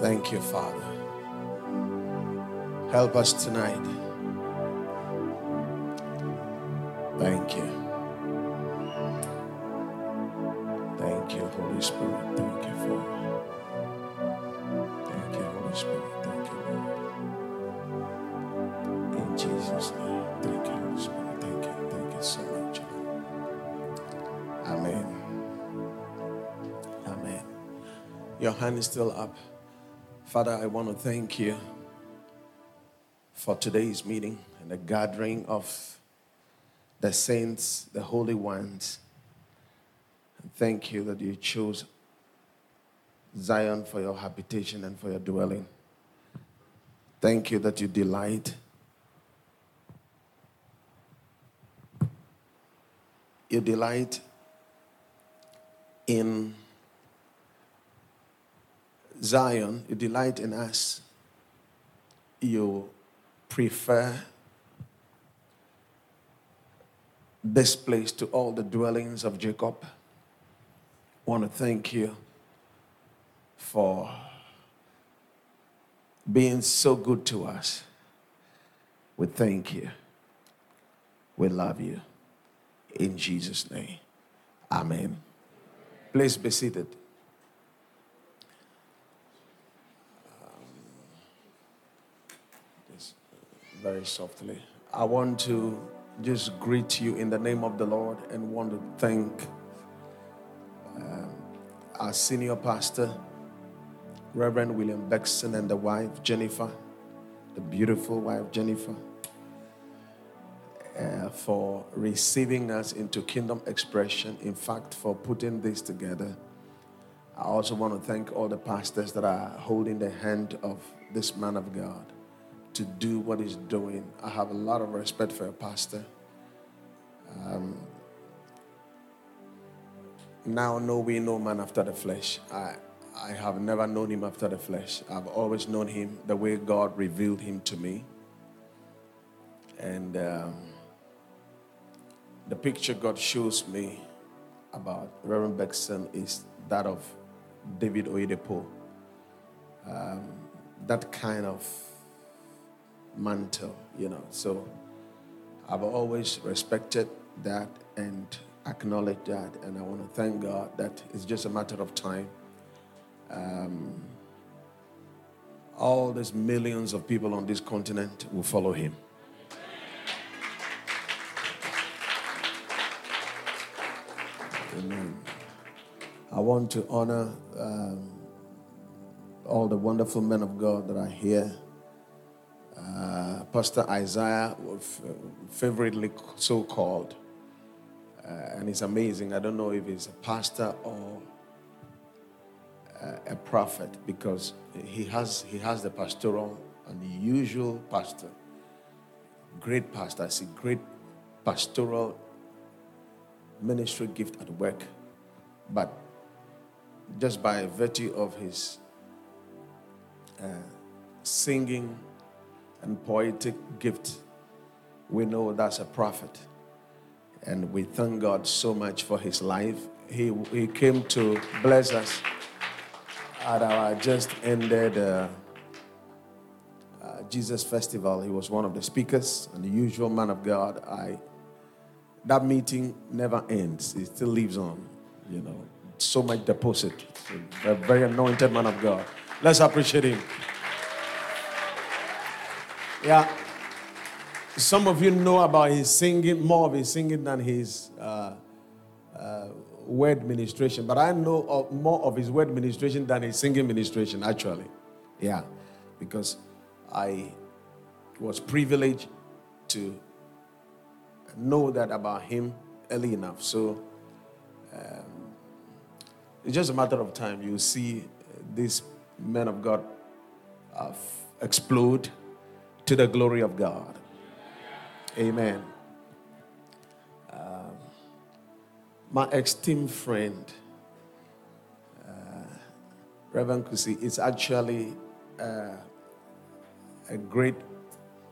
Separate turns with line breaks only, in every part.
Thank you, Father. Help us tonight. Thank you. Thank you, Holy Spirit. Thank you, Father. Thank you, Holy Spirit. Thank you, Lord. In Jesus' name. Thank you, Holy Spirit. Thank you. Thank you so much. Amen. Amen. Your hand is still up. Father, I want to thank you for today's meeting and the gathering of the saints, the holy ones. And thank you that you chose Zion for your habitation and for your dwelling. Thank you that you delight. You delight in Zion, you delight in us. You prefer this place to all the dwellings of Jacob. I want to thank you for being so good to us. We thank you. We love you. In Jesus' name. Amen. Please be seated. Um, just very softly. I want to just greet you in the name of the Lord and want to thank um, our senior pastor, Reverend William Beckson, and the wife, Jennifer, the beautiful wife, Jennifer, uh, for receiving us into Kingdom Expression. In fact, for putting this together. I also want to thank all the pastors that are holding the hand of this man of God to do what he's doing. I have a lot of respect for a pastor. Um, now, no, we know man after the flesh. I, I have never known him after the flesh. I've always known him the way God revealed him to me. And um, the picture God shows me about Reverend Beckson is that of David Oyedepo. Um, that kind of mantle, you know. So I've always respected that and acknowledged that, and I want to thank God that it's just a matter of time. Um, all these millions of people on this continent will follow him. Amen. I want to honor um, all the wonderful men of God that are here. Uh, Pastor Isaiah, favorably so called, uh, and it's amazing. I don't know if he's a pastor or a prophet because he has he has the pastoral and the usual pastor, great pastor. I see great pastoral ministry gift at work, but just by virtue of his uh, singing and poetic gift, we know that's a prophet. And we thank God so much for his life. He, he came to bless us at our just ended uh, uh, Jesus Festival. He was one of the speakers and the usual man of God. I that meeting never ends. It still lives on. You know, so much deposit. A very anointed man of God. Let's appreciate him. Yeah. Some of you know about his singing, more of his singing than his uh, uh, word ministration. But I know of more of his word ministration than his singing ministration, actually. Yeah. Because I was privileged to know that about him early enough. So um, it's just a matter of time. You see this man of God uh, explode to the glory of God. Amen. Um, my esteemed friend, uh, Reverend Kusi, it's actually uh, a great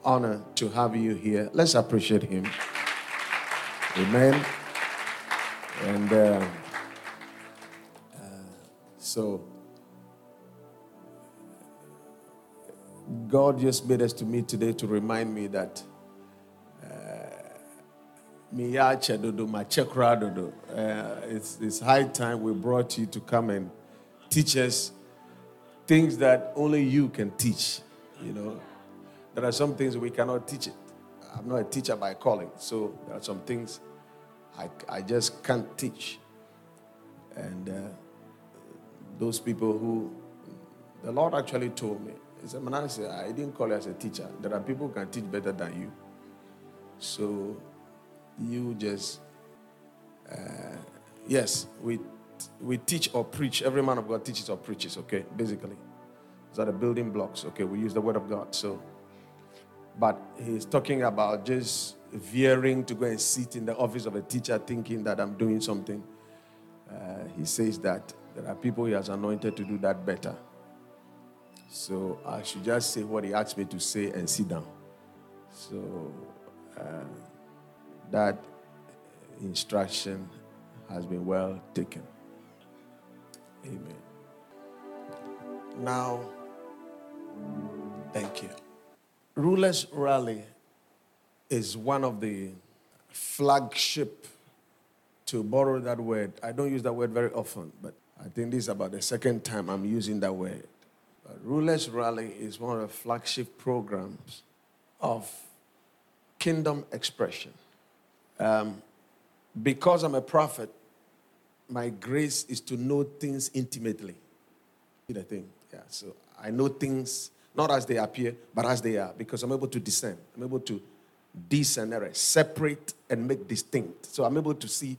honor to have you here. Let's appreciate him. Amen. And uh, uh, God just made us to meet today to remind me that Miyache dodo, machekra dodo. Uh, it's, it's high time we brought you to come and teach us things that only you can teach. You know, there are some things we cannot teach it. I'm not a teacher by calling, so there are some things I, I just can't teach. And uh, those people who the Lord actually told me, He said, I didn't call you as a teacher. There are people who can teach better than you. So you just, uh, yes, we, we teach or preach. Every man of God teaches or preaches, okay, basically. Those are the building blocks, okay? We use the word of God. So, but he's talking about just veering to go and sit in the office of a teacher thinking that I'm doing something. Uh, he says that there are people he has anointed to do that better. So I should just say what he asked me to say and sit down. So uh, that instruction has been well taken. Amen. Now, thank you. Rulers Rally is one of the flagship, to borrow that word. I don't use that word very often, but I think this is about the second time I'm using that word. But Rulers Rally is one of the flagship programs of kingdom expression. Um, because I'm a prophet, my grace is to know things intimately. You the thing, yeah. So I know things not as they appear, but as they are, because I'm able to discern. I'm able to discern, separate and make distinct. So I'm able to see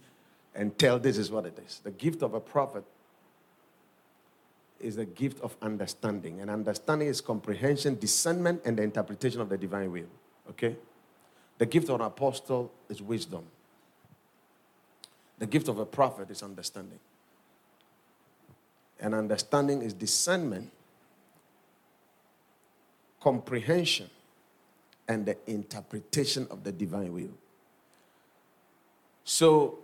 and tell this is what it is. The gift of a prophet is a gift of understanding, and understanding is comprehension, discernment, and the interpretation of the divine will. Okay. The gift of an apostle is wisdom. The gift of a prophet is understanding. And understanding is discernment, comprehension, and the interpretation of the divine will. So,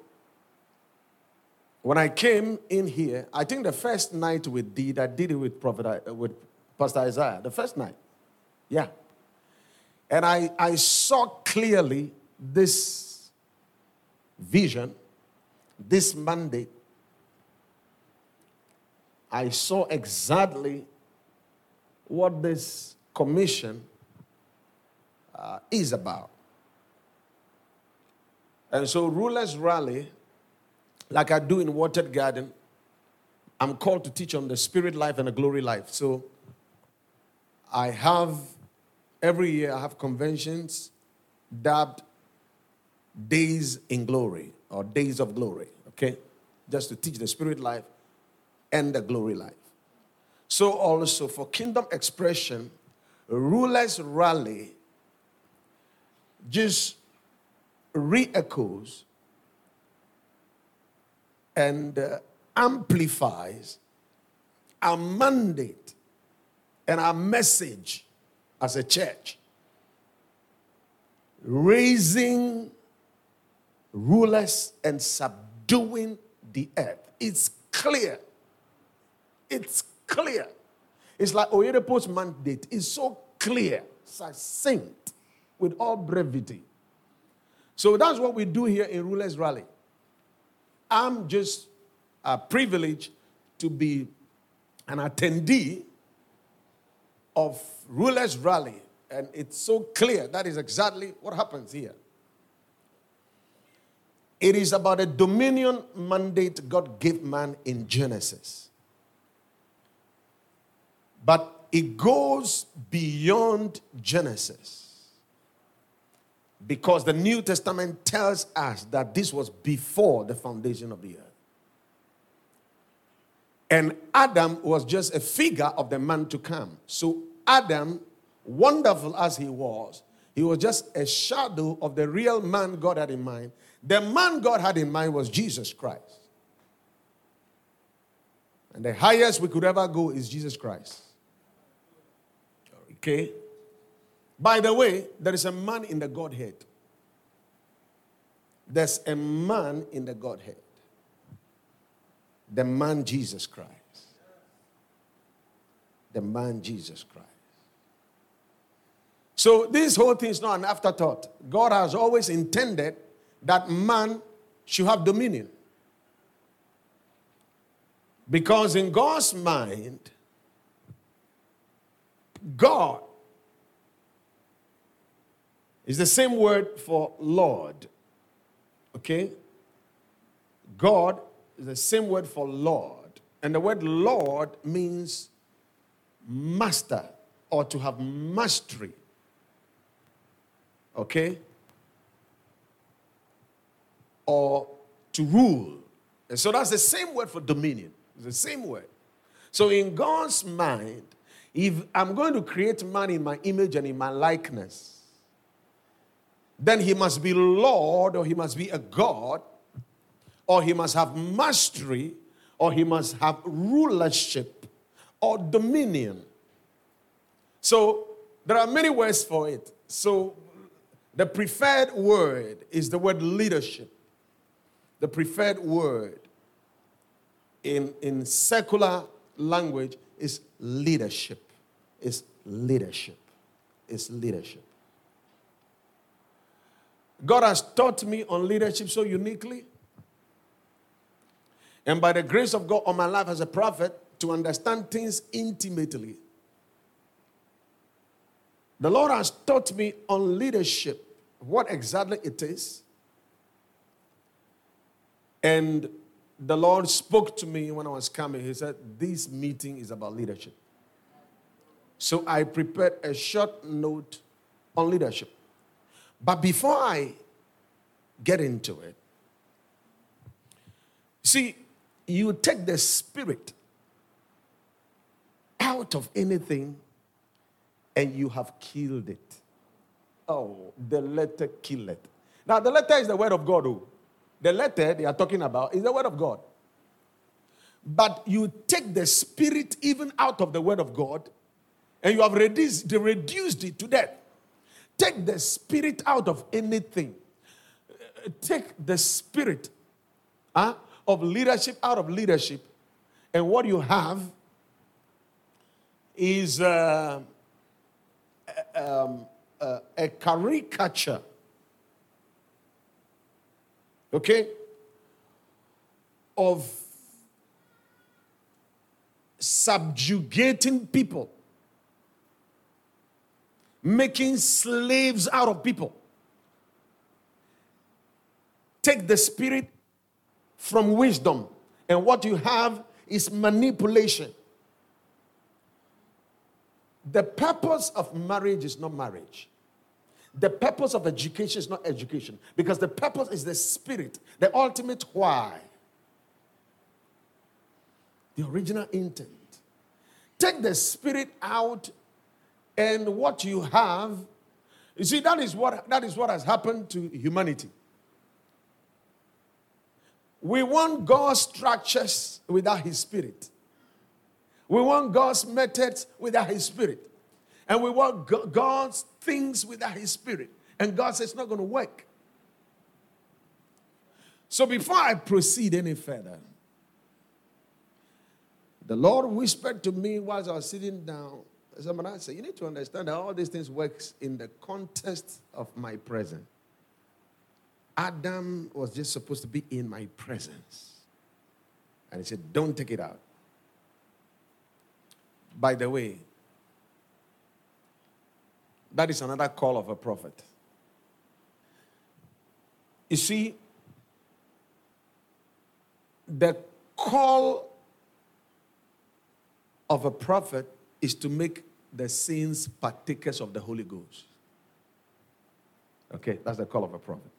when I came in here, I think the first night we did, I did it with Prophet uh, with Pastor Isaiah. The first night, yeah. And I, I saw clearly this vision, this mandate. I saw exactly what this commission uh, is about. And so, Rulers Rally, like I do in Watered Garden, I'm called to teach on the spirit life and the glory life. So, I have Every year I have conventions dubbed Days in Glory or Days of Glory, okay? Just to teach the spirit life and the glory life. So, also for kingdom expression, rulers rally just re echoes and uh, amplifies our mandate and our message as a church, raising rulers and subduing the earth. It's clear. It's clear. It's like Oyedepo's mandate is so clear, succinct, with all brevity. So that's what we do here in Rulers Rally. I'm just a privilege to be an attendee of rulers rally. And it's so clear that is exactly what happens here. It is about a dominion mandate God gave man in Genesis. But it goes beyond Genesis. Because the New Testament tells us that this was before the foundation of the earth. And Adam was just a figure of the man to come. So, Adam, wonderful as he was, he was just a shadow of the real man God had in mind. The man God had in mind was Jesus Christ. And the highest we could ever go is Jesus Christ. Okay? By the way, there is a man in the Godhead. There's a man in the Godhead the man Jesus Christ. The man Jesus Christ. So this whole thing is not an afterthought. God has always intended that man should have dominion. Because in God's mind, God is the same word for Lord. Okay? God is the same word for Lord. And the word Lord means master or to have mastery. Okay? Or to rule. And so that's the same word for dominion. It's the same word. So in God's mind, if I'm going to create man in my image and in my likeness, then he must be Lord or he must be a God or he must have mastery or he must have rulership or dominion. So there are many words for it. So the preferred word is the word leadership. The preferred word in, in secular language is leadership. Is leadership. Is leadership. God has taught me on leadership so uniquely. And by the grace of God on my life as a prophet, to understand things intimately. The Lord has taught me on leadership, what exactly it is. And the Lord spoke to me when I was coming. He said, This meeting is about leadership. So I prepared a short note on leadership. But before I get into it, see, you take the spirit out of anything and you have killed it. Oh, the letter kill it. Now, the letter is the word of God. Oh. The letter they are talking about is the word of God. But you take the spirit even out of the word of God and you have reduced, reduced it to death. Take the spirit out of anything. Take the spirit huh, of leadership out of leadership. And what you have is uh, um, uh, a caricature. Okay? Of subjugating people, making slaves out of people. Take the spirit from wisdom, and what you have is manipulation. The purpose of marriage is not marriage. The purpose of education is not education because the purpose is the spirit, the ultimate why. The original intent. Take the spirit out, and what you have, you see, that is what, that is what has happened to humanity. We want God's structures without His spirit. We want God's methods without His Spirit. And we want God's things without His Spirit. And God says it's not going to work. So before I proceed any further, the Lord whispered to me while I was sitting down. Someone I said, You need to understand that all these things works in the context of my presence. Adam was just supposed to be in my presence. And he said, Don't take it out. By the way, that is another call of a prophet. You see, the call of a prophet is to make the saints partakers of the Holy Ghost. Okay, that's the call of a prophet.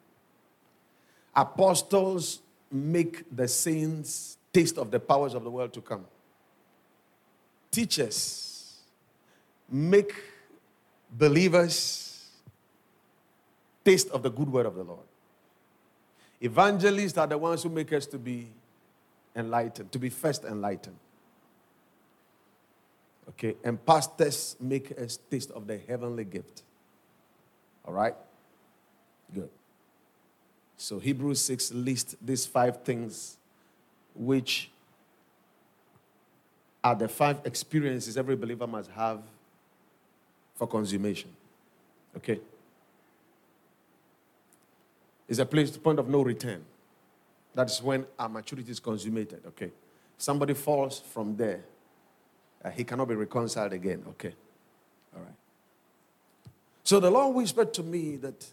Apostles make the saints taste of the powers of the world to come teachers make believers taste of the good word of the Lord. Evangelists are the ones who make us to be enlightened, to be first enlightened. Okay, and pastors make us taste of the heavenly gift. All right? Good. So Hebrews 6 lists these five things which are the five experiences every believer must have for consummation. Okay? It's a place, point of no return. That's when our maturity is consummated. Okay? Somebody falls from there, uh, he cannot be reconciled again. Okay? All right. So the Lord whispered to me that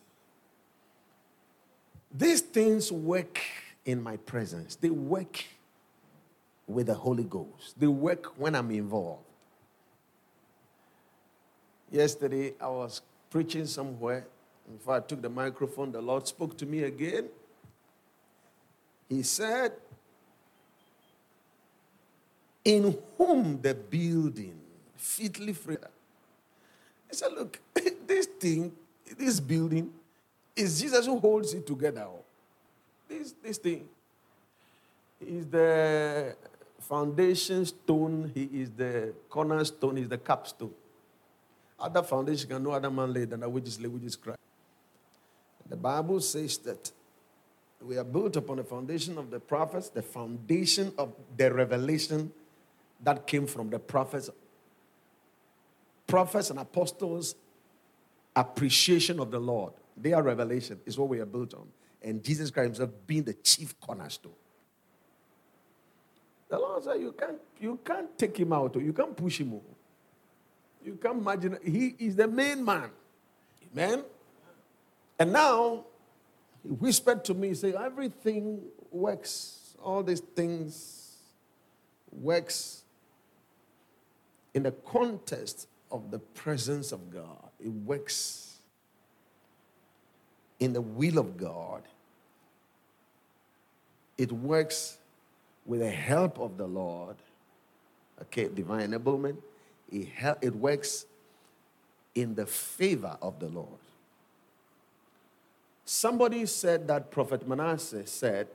these things work in my presence, they work with the Holy Ghost, they work when I'm involved. Yesterday, I was preaching somewhere. Before I took the microphone, the Lord spoke to me again. He said, In whom the building fitly framed. He said, Look, this thing, this building, is Jesus who holds it together. This, this thing is the foundation stone, he is the cornerstone, he is the capstone. Other foundation can no other man lay than that which is laid, which is Christ. The Bible says that we are built upon the foundation of the prophets, the foundation of the revelation that came from the prophets. Prophets and apostles' appreciation of the Lord, their revelation is what we are built on. And Jesus Christ Himself being the chief cornerstone. The Lord said, You can't, you can't take him out, you can't push him over. You can't imagine, he is the main man. Amen. And now, he whispered to me, say, everything works, all these things works in the context of the presence of God. It works in the will of God. It works with the help of the Lord. Okay, divine enablement it, it works in the favor of the Lord. Somebody said that Prophet Manasseh said,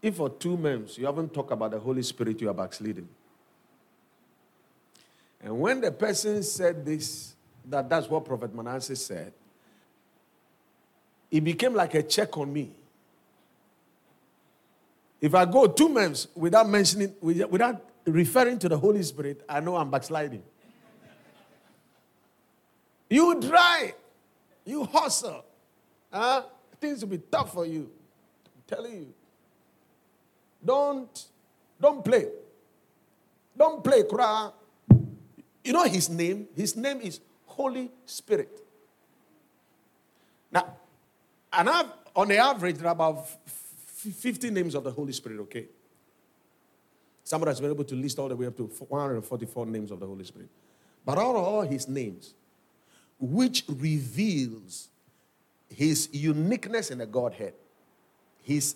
if for two months you haven't talked about the Holy Spirit, you are backsliding. And when the person said this, that that's what Prophet Manasseh said, it became like a check on me. If I go two months without mentioning, without referring to the Holy Spirit, I know I'm backsliding. You dry, you hustle. Huh? Things will be tough for you. I'm telling you. Don't, don't play. Don't play, cry. You know his name? His name is Holy Spirit. Now, and I've, on the average, there are about 50 names of the Holy Spirit, okay? Somebody has been able to list all the way up to 144 names of the Holy Spirit. But out of all his names, which reveals his uniqueness in the Godhead, his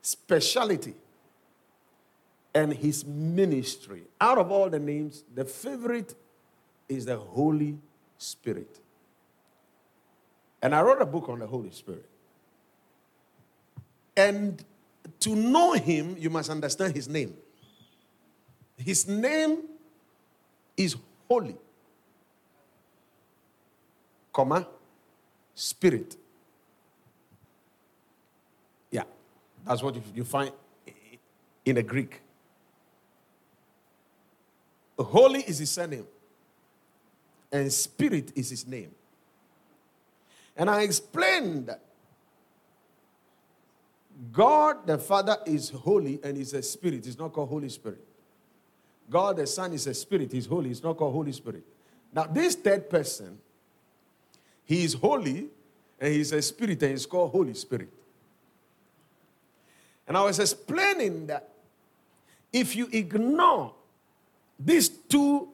speciality, and his ministry. Out of all the names, the favorite is the Holy Spirit. And I wrote a book on the Holy Spirit. And to know him, you must understand his name. His name is holy, comma, spirit. Yeah, that's what you find in the Greek. Holy is his surname, and spirit is his name. And I explained that God the Father is holy and is a spirit. He's not called Holy Spirit. God the Son is a spirit. He's holy. He's not called Holy Spirit. Now, this third person, he is holy and he's a spirit and he's called Holy Spirit. And I was explaining that if you ignore these two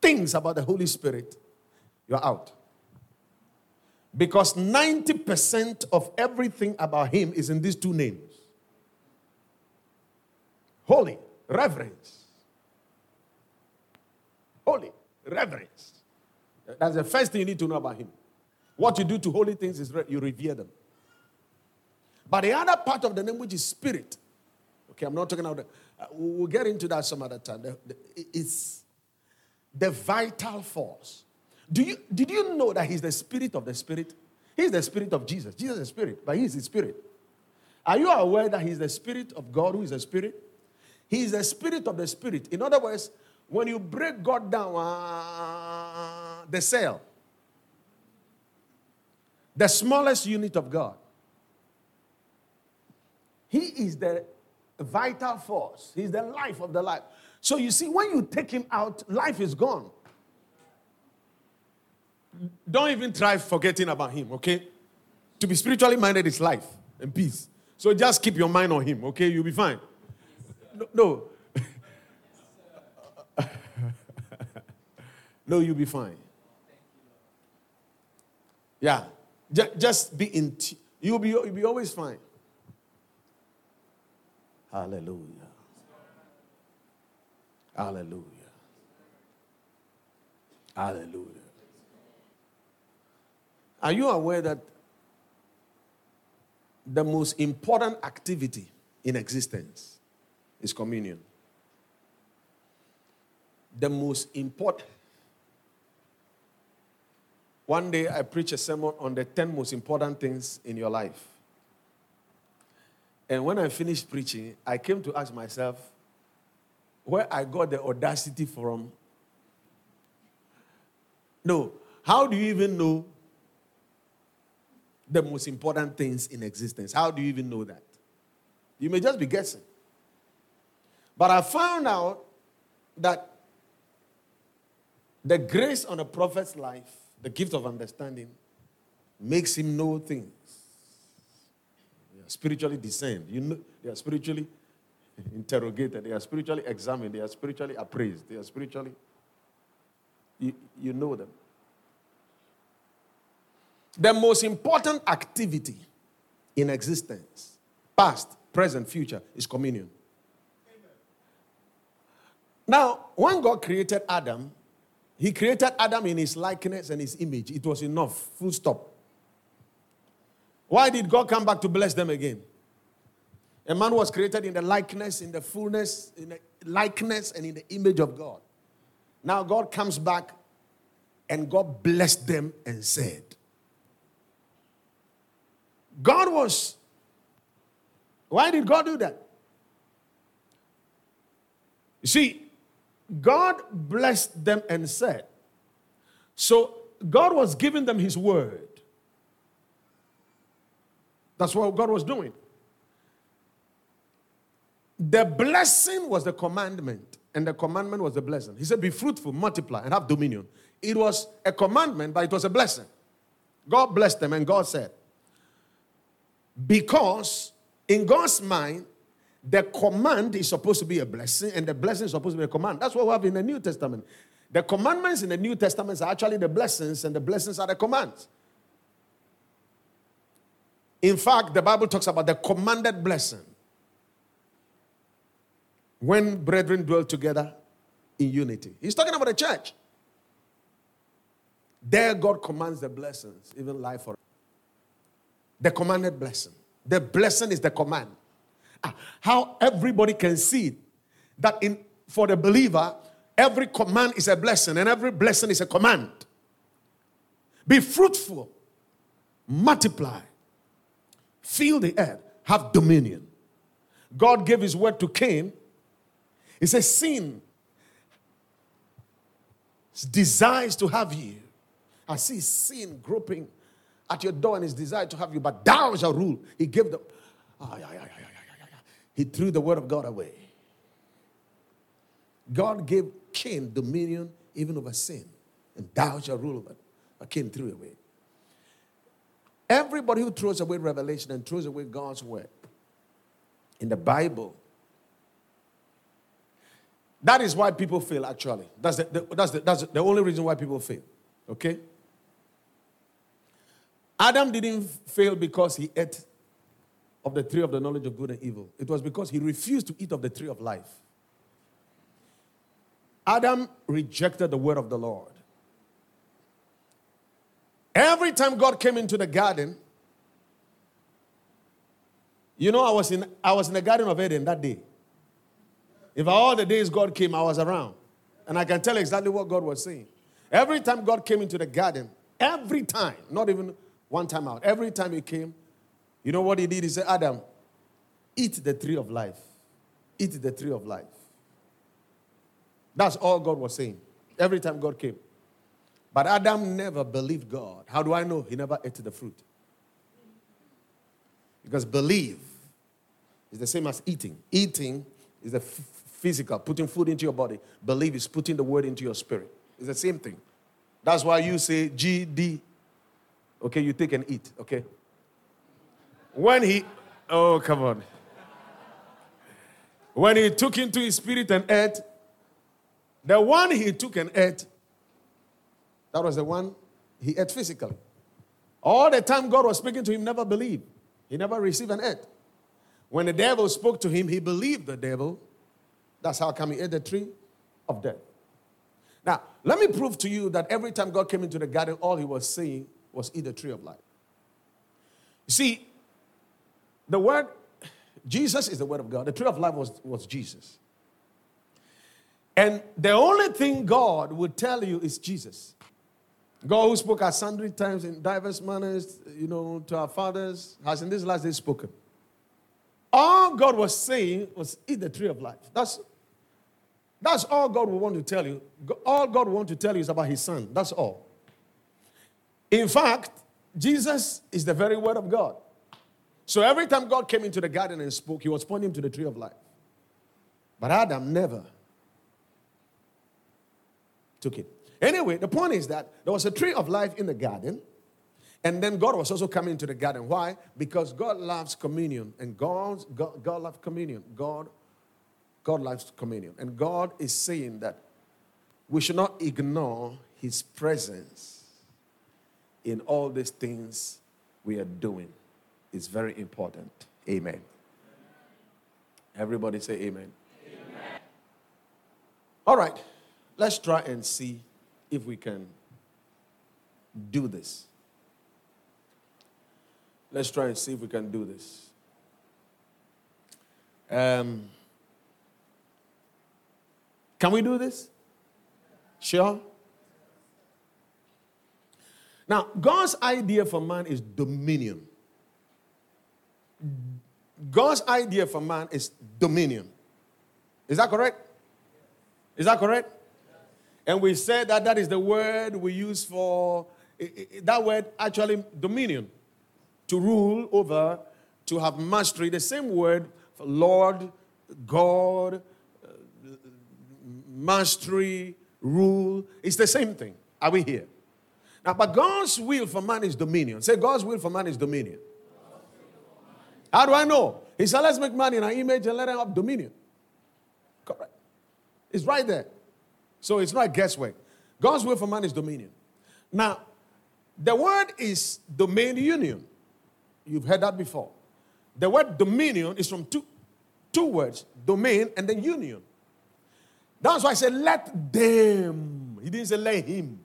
things about the Holy Spirit, you're out. Because 90% of everything about him is in these two names holy, reverence. Holy, reverence. That's the first thing you need to know about him. What you do to holy things is you revere them. But the other part of the name, which is spirit, okay, I'm not talking about uh, we'll get into that some other time. It's the vital force do you, did you know that he's the spirit of the spirit? He's the spirit of Jesus. Jesus is the spirit, but he's the spirit. Are you aware that he's the spirit of God who is the spirit? He is the spirit of the spirit. In other words, when you break God down, uh, the cell, the smallest unit of God. He is the vital force, He's the life of the life. So you see, when you take Him out, life is gone. Don't even try forgetting about Him, okay? To be spiritually minded is life and peace. So just keep your mind on Him, okay? You'll be fine. No. no. no, you'll be fine. Yeah. Just be in, t- you'll, be, you'll be always fine. Hallelujah. Hallelujah. Hallelujah. Are you aware that the most important activity in existence is communion? The most important. One day I preached a sermon on the 10 most important things in your life. And when I finished preaching, I came to ask myself where I got the audacity from. No, how do you even know the most important things in existence? How do you even know that? You may just be guessing. But I found out that the grace on a prophet's life, the gift of understanding, makes him know things spiritually discerned. You know, they are spiritually interrogated. They are spiritually examined. They are spiritually appraised. They are spiritually, you, you know them. The most important activity in existence, past, present, future, is communion. Now, when God created Adam, He created Adam in His likeness and His image. It was enough, full stop. Why did God come back to bless them again? A man was created in the likeness, in the fullness, in the likeness, and in the image of God. Now God comes back and God blessed them and said, God was. Why did God do that? You see, God blessed them and said, so God was giving them His word. That's what God was doing. The blessing was the commandment, and the commandment was the blessing. He said, Be fruitful, multiply, and have dominion. It was a commandment, but it was a blessing. God blessed them, and God said, Because in God's mind, the command is supposed to be a blessing, and the blessing is supposed to be a command. That's what we have in the New Testament. The commandments in the New Testament are actually the blessings, and the blessings are the commands. In fact, the Bible talks about the commanded blessing. When brethren dwell together in unity. He's talking about the church. There, God commands the blessings, even life for the commanded blessing. The blessing is the command. Ah, how everybody can see that in for the believer, every command is a blessing and every blessing is a command. Be fruitful, multiply, fill the earth, have dominion. God gave his word to Cain. He says, Sin desires to have you. I see sin groping at your door and his desire to have you, but thou shalt rule. He gave the. Ah, he threw the word of God away. God gave Cain dominion even over sin, and thou shalt rule over it. But Cain threw it away. Everybody who throws away revelation and throws away God's word in the Bible, that is why people fail, actually. That's the, the, that's, the, that's the only reason why people fail. Okay? Adam didn't fail because he ate of the tree of the knowledge of good and evil. It was because he refused to eat of the tree of life. Adam rejected the word of the Lord. Every time God came into the garden, you know, I was in I was in the Garden of Eden that day. If all the days God came, I was around. And I can tell exactly what God was saying. Every time God came into the garden, every time, not even one time out, every time he came, you know what he did? He said, Adam, eat the tree of life. Eat the tree of life. That's all God was saying. Every time God came. But Adam never believed God. How do I know? He never ate the fruit. Because believe is the same as eating. Eating is the f- physical, putting food into your body. Believe is putting the word into your spirit. It's the same thing. That's why you say GD. Okay, you take and eat, okay? When he, oh, come on. When he took into his spirit and ate, the one he took and ate, that was the one he ate physically. All the time God was speaking to him, never believed. He never received an ate. When the devil spoke to him, he believed the devil. That's how come he ate the tree of death. Now, let me prove to you that every time God came into the garden, all he was saying was eat the tree of life. You see, the word, Jesus is the word of God. The tree of life was, was Jesus. And the only thing God would tell you is Jesus. God who spoke at sundry times in diverse manners, you know, to our fathers, has in this last day spoken. All God was saying was eat the tree of life. That's, that's all God will want to tell you. All God want to tell you is about his son. That's all. In fact, Jesus is the very word of God. So every time God came into the garden and spoke, he was pointing to the tree of life. But Adam never took it. Anyway, the point is that there was a tree of life in the garden, and then God was also coming into the garden. Why? Because God loves communion, and God's, God, God loves communion. God, God loves communion. And God is saying that we should not ignore His presence in all these things we are doing. It's very important. Amen. Everybody say amen. amen. All right. Let's try and see if we can do this. Let's try and see if we can do this. Um, can we do this? Sure. Now, God's idea for man is dominion. God's idea for man is dominion. Is that correct? Is that correct? And we said that that is the word we use for that word actually dominion. To rule over, to have mastery. The same word for Lord, God, uh, mastery, rule. It's the same thing. Are we here? Now, but God's will for man is dominion. Say, God's will for man is dominion. How do I know? He said, let's make man in our image and let him have dominion. Correct. It's right there. So it's not guesswork. God's will for man is dominion. Now, the word is domain union. You've heard that before. The word dominion is from two, two words domain and then union. That's why I said, let them. He didn't say, let him.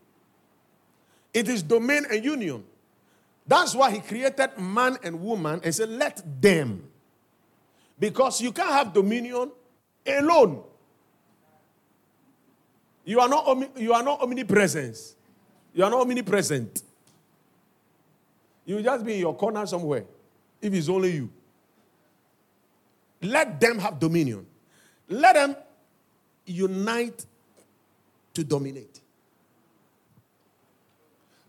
It is domain and union. That's why he created man and woman and said, let them. Because you can't have dominion alone. You are not, you are not omnipresent. You are not omnipresent. You just be in your corner somewhere if it's only you. Let them have dominion. Let them unite to dominate.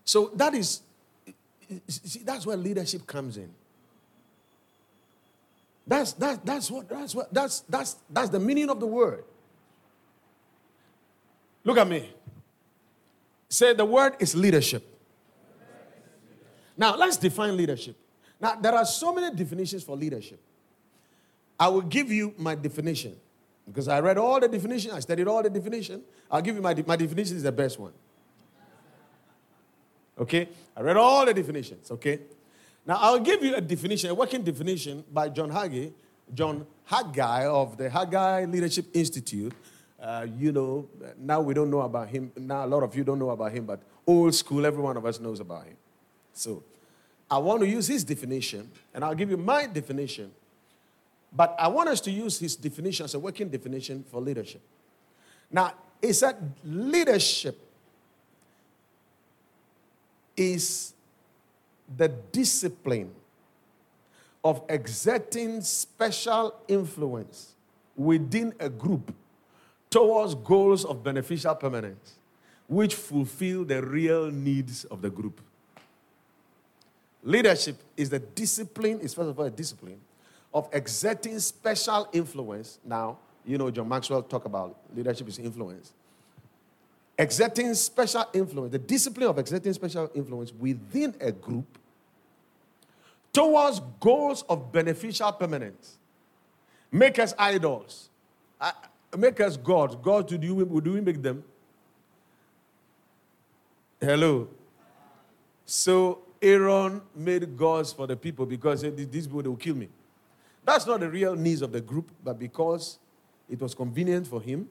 So that is, see, that's where leadership comes in. That's, that, that's what that's what that's that's that's the meaning of the word. Look at me. Say the word is leadership. Now, let's define leadership. Now, there are so many definitions for leadership. I will give you my definition because I read all the definition, I studied all the definition. I'll give you my, my definition is the best one. Okay? I read all the definitions, okay? Now, I'll give you a definition, a working definition by John Haggai, John Haggai of the Haggai Leadership Institute. Uh, you know, now we don't know about him. Now a lot of you don't know about him, but old school, every one of us knows about him. So I want to use his definition, and I'll give you my definition. But I want us to use his definition as a working definition for leadership. Now, he said leadership is the discipline of exerting special influence within a group towards goals of beneficial permanence which fulfill the real needs of the group. Leadership is the discipline, is first of all a discipline of exerting special influence. Now, you know, John Maxwell talk about leadership is influence. Exerting special influence, the discipline of exerting special influence within a group towards goals of beneficial permanence. Make us idols. Make us gods. God, do, do we make them? Hello. So Aaron made gods for the people because these people will kill me. That's not the real needs of the group, but because it was convenient for him,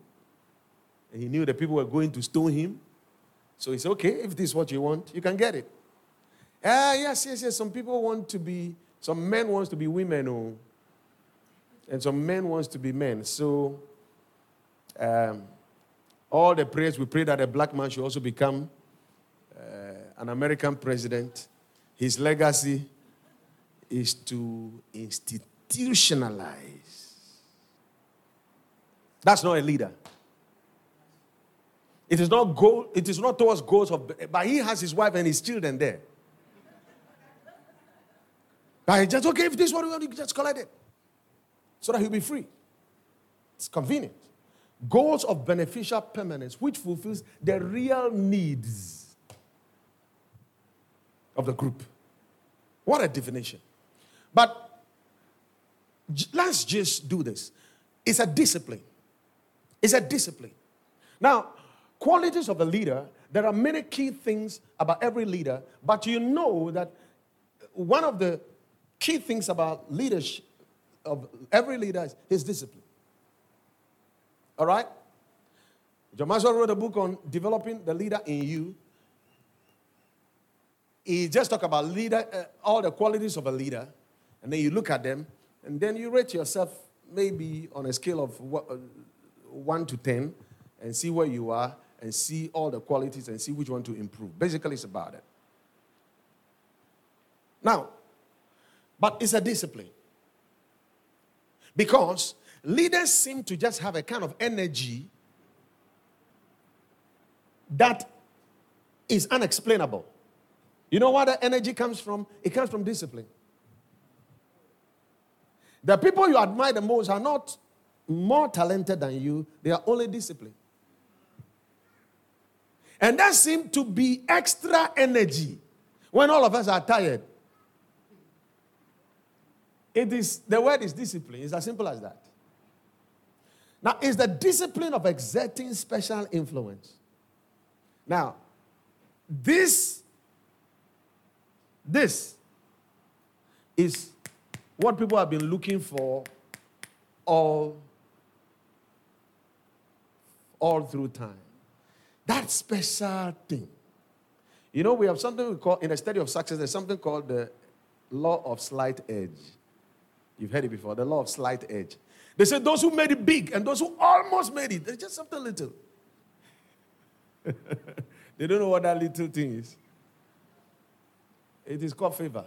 and he knew the people were going to stone him. So he said, okay, if this is what you want, you can get it. Ah, yes, yes, yes. Some people want to be, some men wants to be women, oh, and some men wants to be men. So um, all the prayers we pray that a black man should also become uh, an American president. His legacy is to institutionalize. That's not a leader. It is not goal, it is not towards goals of but he has his wife and his children there. But he just okay, if this one we you just collect it. So that he'll be free. It's convenient. Goals of beneficial permanence, which fulfills the real needs of the group. What a definition. But let's just do this. It's a discipline. It's a discipline. Now, qualities of a leader, there are many key things about every leader, but you know that one of the key things about leadership of every leader is his discipline. All right? John Maxwell wrote a book on developing the leader in you. He just talked about leader, uh, all the qualities of a leader, and then you look at them, and then you rate yourself maybe on a scale of uh, one to ten, and see where you are, and see all the qualities, and see which one to improve. Basically, it's about it. Now, but it's a discipline. Because leaders seem to just have a kind of energy that is unexplainable. You know where the energy comes from? It comes from discipline. The people you admire the most are not more talented than you, they are only disciplined. And that seems to be extra energy when all of us are tired. It is the word is discipline. It's as simple as that. Now, it's the discipline of exerting special influence. Now, this this is what people have been looking for all all through time. That special thing. You know, we have something we call in the study of success, there's something called the law of slight edge. You've heard it before the law of slight edge. They said those who made it big and those who almost made it, there's just something little. they don't know what that little thing is. It is called favor.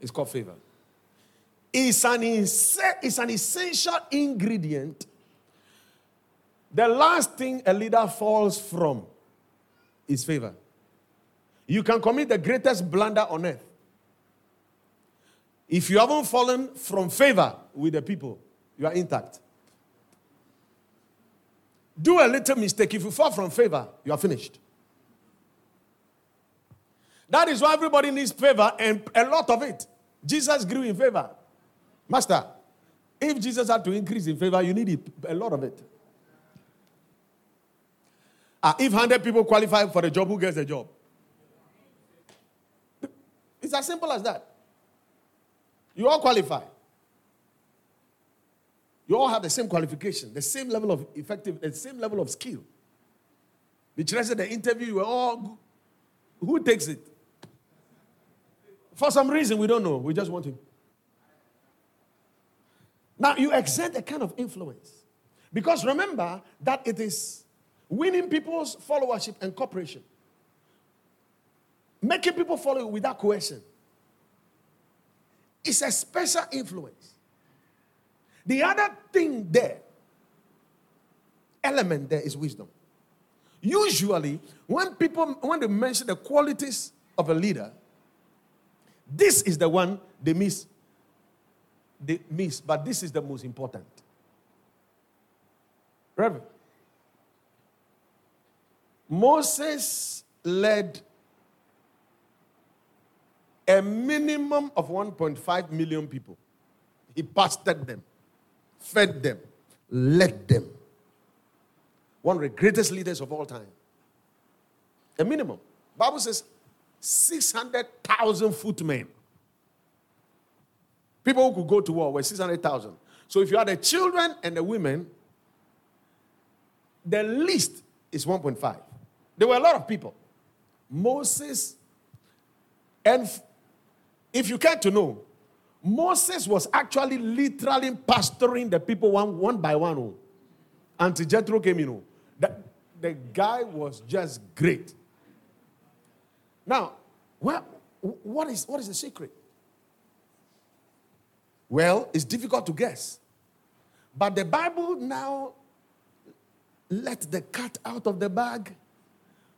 It's called favor. It's an, it's an essential ingredient. The last thing a leader falls from is favor. You can commit the greatest blunder on earth if you haven't fallen from favor with the people, you are intact. Do a little mistake. If you fall from favor, you are finished. That is why everybody needs favor and a lot of it. Jesus grew in favor. Master, if Jesus had to increase in favor, you need a lot of it. Uh, if 100 people qualify for the job, who gets the job? It's as simple as that. You all qualify. You all have the same qualification, the same level of effective, the same level of skill. The rest of the interview, you were all who takes it? For some reason, we don't know. We just want him. Now, you exert a kind of influence. Because remember that it is winning people's followership and cooperation, making people follow without coercion. It's a special influence. The other thing there, element there is wisdom. usually, when people when they mention the qualities of a leader, this is the one they miss. They miss, but this is the most important. Reverend. Moses led a minimum of 1.5 million people. He pastored them, fed them, led them. One of the greatest leaders of all time. A minimum. Bible says 600,000 footmen. People who could go to war were 600,000. So if you are the children and the women, the least is 1.5. There were a lot of people. Moses, and if you care to know, Moses was actually literally pastoring the people one, one by one. Oh. Until Jethro came in. Oh. The, the guy was just great. Now, well, what, is, what is the secret? Well, it's difficult to guess. But the Bible now let the cat out of the bag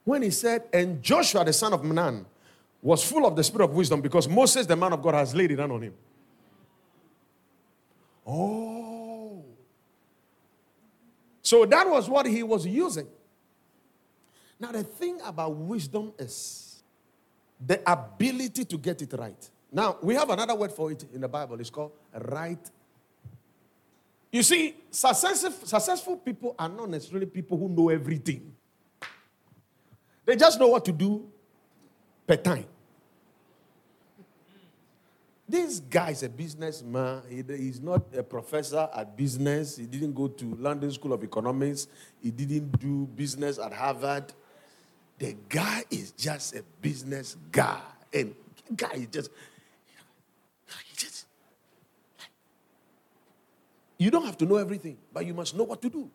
when he said, and Joshua the son of Nun was full of the spirit of wisdom because Moses, the man of God, has laid it on him. Oh. So that was what he was using. Now, the thing about wisdom is the ability to get it right. Now, we have another word for it in the Bible. It's called right. You see, successful, successful people are not necessarily people who know everything. They just know what to do per time. This guy is a businessman. He, he's not a professor at business. He didn't go to London School of Economics. He didn't do business at Harvard. The guy is just a business guy. And guy is just, he just, you don't have to know everything, but you must know what to do.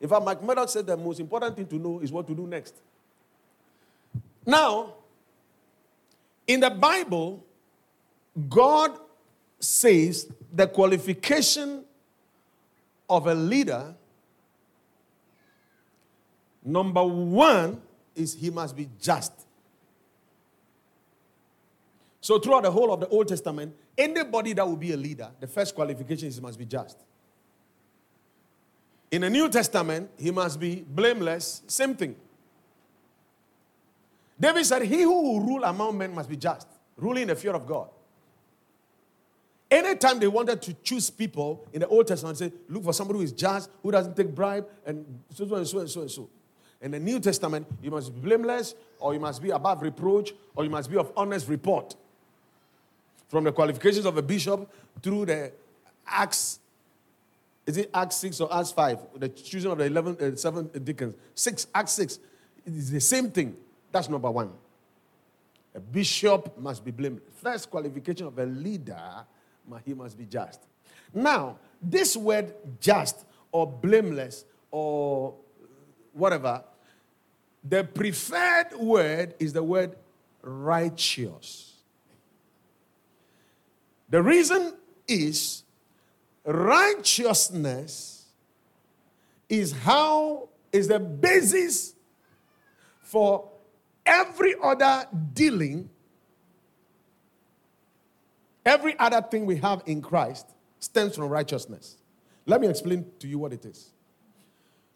In fact, Mike Murdock said the most important thing to know is what to do next. Now, in the Bible, God says the qualification of a leader, number one, is he must be just. So, throughout the whole of the Old Testament, anybody that will be a leader, the first qualification is he must be just. In the New Testament, he must be blameless, same thing. David said, He who will rule among men must be just, ruling in the fear of God. Anytime they wanted to choose people in the Old Testament, say, look for somebody who is just, who doesn't take bribe, and so and so and so and so. In the New Testament, you must be blameless, or you must be above reproach, or you must be of honest report. From the qualifications of a bishop through the Acts, is it Acts 6 or Acts 5? The choosing of the 11, uh, 7 deacons. 6, Acts 6. It is the same thing. That's number one. A bishop must be blameless. First qualification of a leader, he must be just. Now, this word just or blameless or whatever, the preferred word is the word righteous. The reason is righteousness is how is the basis for every other dealing, every other thing we have in Christ stems from righteousness. Let me explain to you what it is.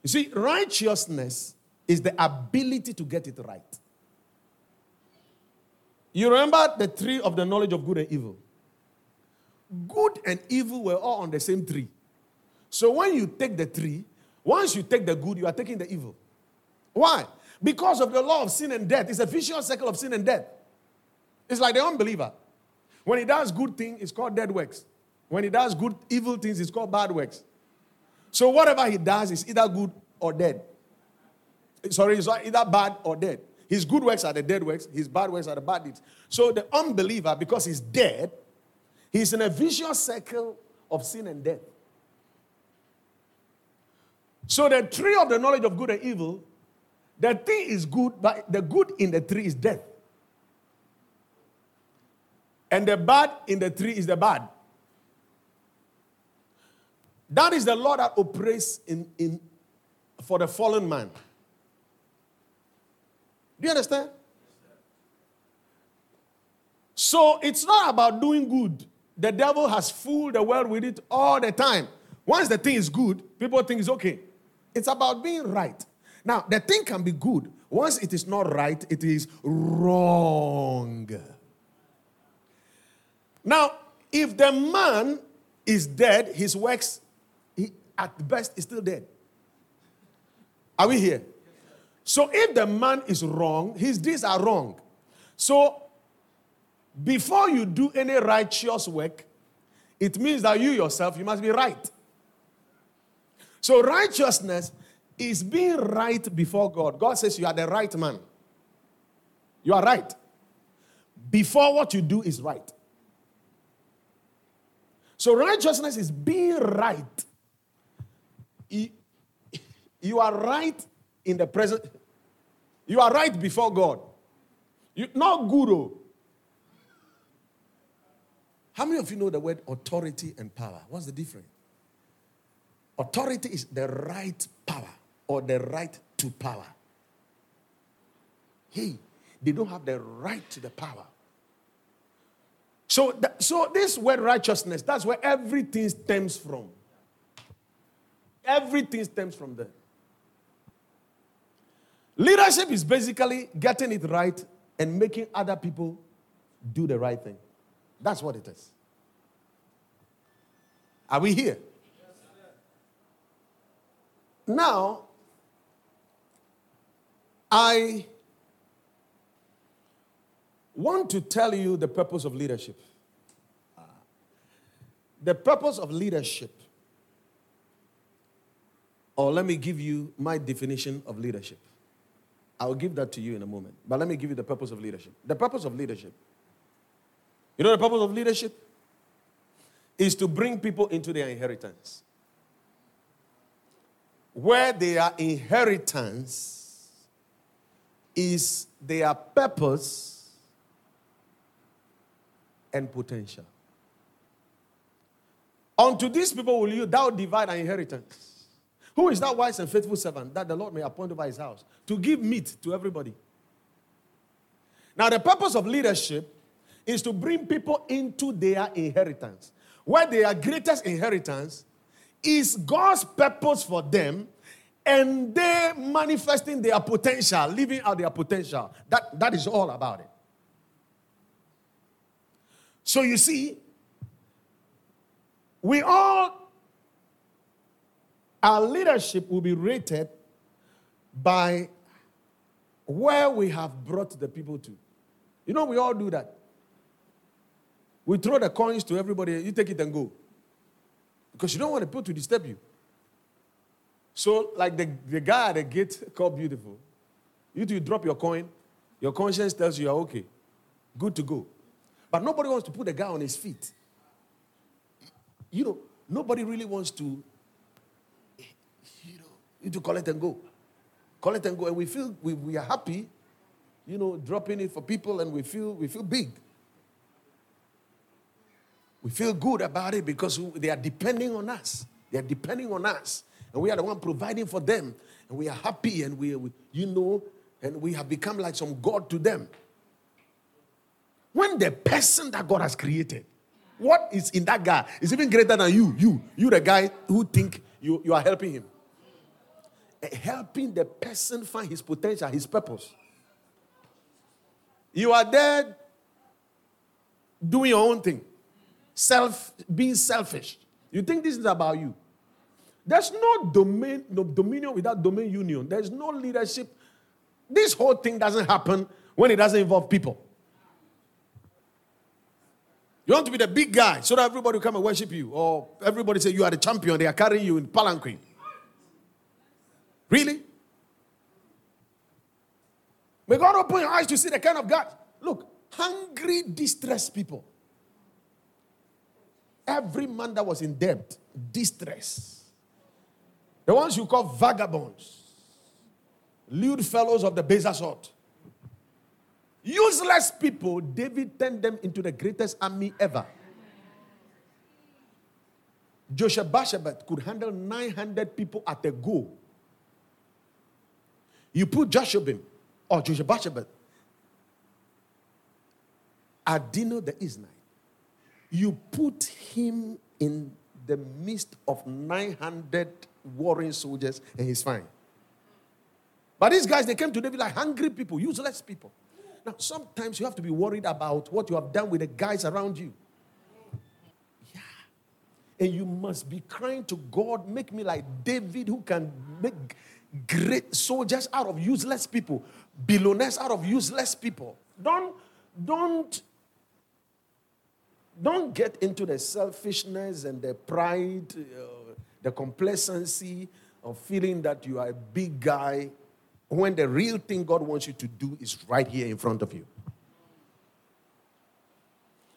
You see, righteousness is the ability to get it right. You remember the tree of the knowledge of good and evil? Good and evil were all on the same tree. So when you take the tree, once you take the good, you are taking the evil. Why? Because of the law of sin and death. It's a vicious cycle of sin and death. It's like the unbeliever. When he does good things, it's called dead works. When he does good, evil things, it's called bad works. So whatever he does is either good or dead. Sorry, it's either bad or dead. His good works are the dead works, his bad works are the bad deeds. So the unbeliever, because he's dead, he's in a vicious cycle of sin and death. So the tree of the knowledge of good and evil the thing is good, but the good in the tree is death. And the bad in the tree is the bad. That is the law that operates in, in, for the fallen man. Do you understand? So it's not about doing good. The devil has fooled the world with it all the time. Once the thing is good, people think it's okay. It's about being right. Now, the thing can be good. Once it is not right, it is wrong. Now, if the man is dead, his works, he, at best, is still dead. Are we here? So if the man is wrong, his deeds are wrong. So before you do any righteous work, it means that you yourself, you must be right. So righteousness is being right before God. God says you are the right man. You are right. Before what you do is right. So righteousness is being right. You are right in the present. You are right before God. You, not guru. Oh. How many of you know the word authority and power? What's the difference? Authority is the right power or the right to power. Hey, they don't have the right to the power. So, that, so this word righteousness, that's where everything stems from. Everything stems from there. Leadership is basically getting it right and making other people do the right thing. That's what it is. Are we here? Now, I want to tell you the purpose of leadership. The purpose of leadership, or let me give you my definition of leadership. I'll give that to you in a moment. But let me give you the purpose of leadership. The purpose of leadership. You know the purpose of leadership? Is to bring people into their inheritance. Where their inheritance is their purpose and potential. Unto these people will you thou divide an inheritance. Who is that wise and faithful servant that the Lord may appoint over his house to give meat to everybody? Now, the purpose of leadership is to bring people into their inheritance. Where their greatest inheritance is God's purpose for them and they manifesting their potential, living out their potential. That, that is all about it. So you see, we all, our leadership will be rated by where we have brought the people to. You know, we all do that. We throw the coins to everybody, you take it and go. Because you don't want the people to disturb you. So, like the, the guy at the gate called Beautiful, you do drop your coin, your conscience tells you you're okay, good to go. But nobody wants to put the guy on his feet. You know, nobody really wants to, you know, to collect and go. Collect and go. And we feel we, we are happy, you know, dropping it for people and we feel we feel big. We feel good about it because they are depending on us. They are depending on us. And we are the one providing for them. And we are happy and we, we you know, and we have become like some God to them. When the person that God has created what is in that guy is even greater than you. You, you, the guy who think you, you are helping him. Eh, helping the person find his potential, his purpose. You are there doing your own thing, self, being selfish. You think this is about you. There's no domain, no dominion without domain union. There's no leadership. This whole thing doesn't happen when it doesn't involve people. You want to be the big guy so that everybody will come and worship you. Or everybody say you are the champion, they are carrying you in palanquin. Really? May God open your eyes to see the kind of God. Look, hungry, distressed people. Every man that was in debt, distress. The ones you call vagabonds, lewd fellows of the baser sort. Useless people, David turned them into the greatest army ever. Josheb-Basshebeth could handle 900 people at a go. You put Joshua or Josheb-Basshebeth, Adino the Israelite, you put him in the midst of 900 warring soldiers and he's fine. But these guys, they came to David like hungry people, useless people. Now, sometimes you have to be worried about what you have done with the guys around you. Yeah. And you must be crying to God, make me like David, who can make great soldiers out of useless people, billionaires out of useless people. Don't, don't, don't get into the selfishness and the pride, uh, the complacency of feeling that you are a big guy when the real thing God wants you to do is right here in front of you.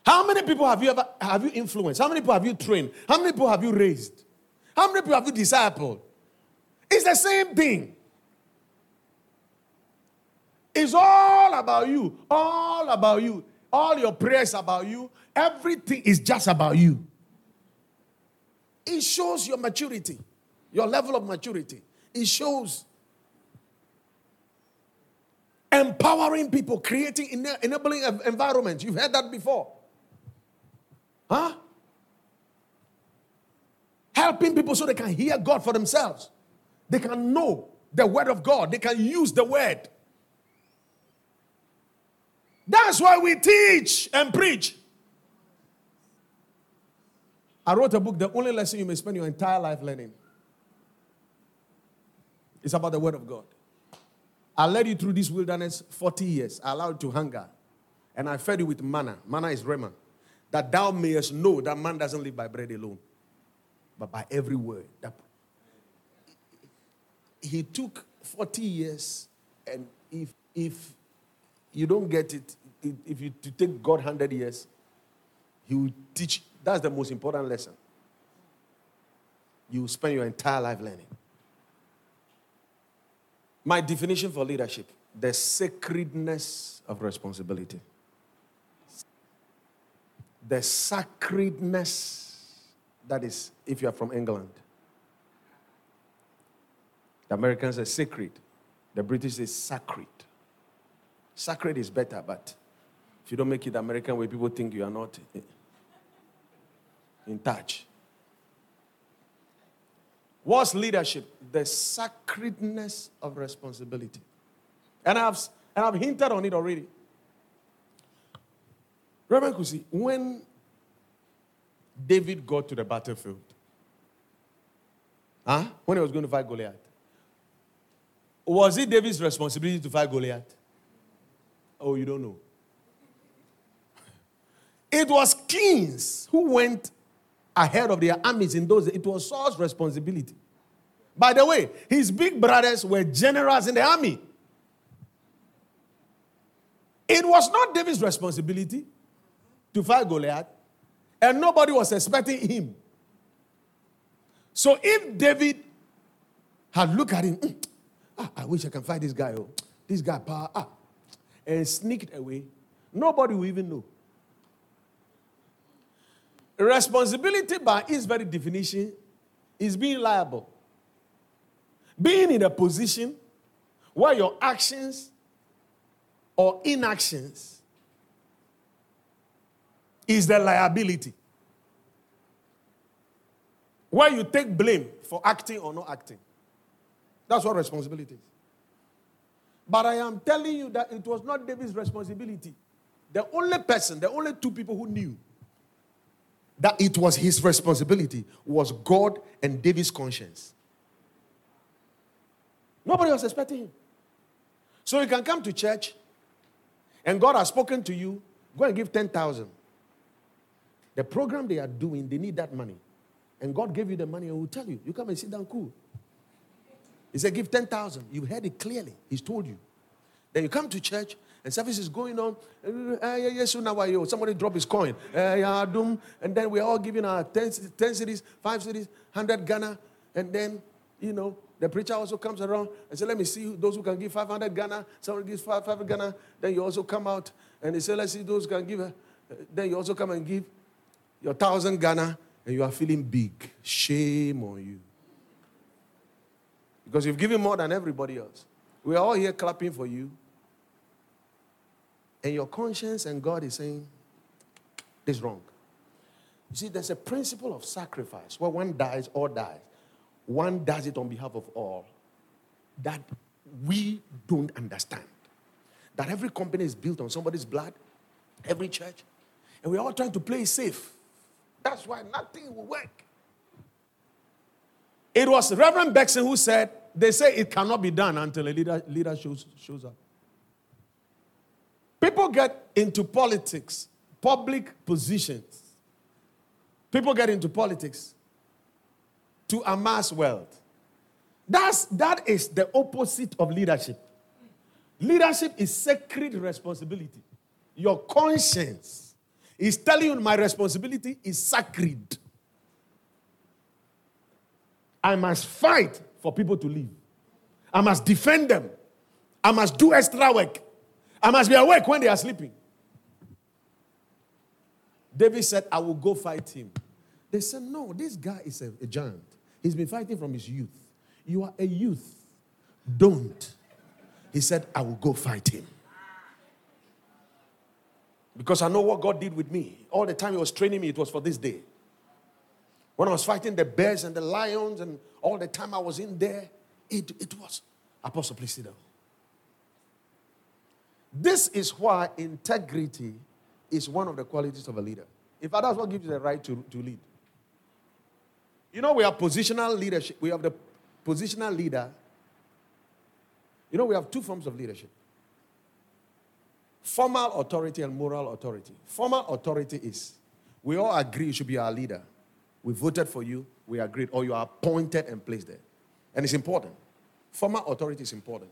How many people have you ever have you influenced? How many people have you trained? How many people have you raised? How many people have you discipled? It's the same thing. It's all about you. All about you. All your prayers about you. Everything is just about you. It shows your maturity, your level of maturity. It shows empowering people, creating enabling environments. You've heard that before. Huh? Helping people so they can hear God for themselves. They can know the word of God. They can use the word. That's why we teach and preach. I wrote a book, The Only Lesson You May Spend Your Entire Life Learning. It's about the Word of God. I led you through this wilderness 40 years. I allowed you to hunger. And I fed you with manna. Manna is rhema. That thou mayest know that man doesn't live by bread alone, but by every word. That he took 40 years, and if if you don't get it, if you to take God 100 years, he will teach. That's the most important lesson. You spend your entire life learning. My definition for leadership the sacredness of responsibility. The sacredness, that is, if you are from England. The Americans say sacred, the British say sacred. Sacred is better, but if you don't make it American way, people think you are not in touch. What's leadership? The sacredness of responsibility. And I've, and I've hinted on it already. Reverend Kusi, when David got to the battlefield, huh? when he was going to fight Goliath, was it David's responsibility to fight Goliath? Oh, you don't know. It was kings who went ahead of their armies in those days. It was Saul's responsibility. By the way, his big brothers were generals in the army. It was not David's responsibility to fight Goliath, and nobody was expecting him. So if David had looked at him, mm, ah, I wish I can fight this guy. Oh, this guy, power, ah, and sneaked away, nobody will even know. Responsibility, by its very definition, is being liable. Being in a position where your actions or inactions is the liability. Where you take blame for acting or not acting. That's what responsibility is. But I am telling you that it was not David's responsibility. The only person, the only two people who knew that it was his responsibility was God and David's conscience. Nobody was expecting him. So you can come to church and God has spoken to you, go and give 10,000. The program they are doing, they need that money. And God gave you the money and will tell you, you come and sit down cool. He said, give 10,000. You heard it clearly. He's told you. Then you come to church and service is going on. Now somebody drop his coin. Uh, and then we're all giving our 10, 10 cedis, 5 cedis, 100 Ghana. And then, you know, the preacher also comes around and says, Let me see those who can give 500 Ghana. Someone gives 500 Ghana. Then you also come out and they say, Let's see those who can give. Uh, then you also come and give your 1,000 Ghana and you are feeling big. Shame on you. Because you've given more than everybody else. We are all here clapping for you and your conscience and God is saying, this is wrong. You see, there's a principle of sacrifice where one dies or dies. One does it on behalf of all that we don't understand. That every company is built on somebody's blood, every church, and we're all trying to play safe. That's why nothing will work. It was Reverend Beckson who said, they say it cannot be done until a leader, leader shows, shows up. People get into politics, public positions. People get into politics to amass wealth. That's, that is the opposite of leadership. Leadership is sacred responsibility. Your conscience is telling you my responsibility is sacred. I must fight for people to live. I must defend them. I must do extra work. I must be awake when they are sleeping. David said, I will go fight him. They said, No, this guy is a, a giant. He's been fighting from his youth. You are a youth. Don't. He said, I will go fight him. Because I know what God did with me. All the time He was training me, it was for this day. When I was fighting the bears and the lions, and all the time I was in there, it, it was. Apostle, please sit down. This is why integrity is one of the qualities of a leader. In fact, that's what gives you the right to, to lead. You know, we have positional leadership. We have the positional leader. You know, we have two forms of leadership formal authority and moral authority. Formal authority is we all agree you should be our leader. We voted for you, we agreed, or you are appointed and placed there. And it's important. Formal authority is important.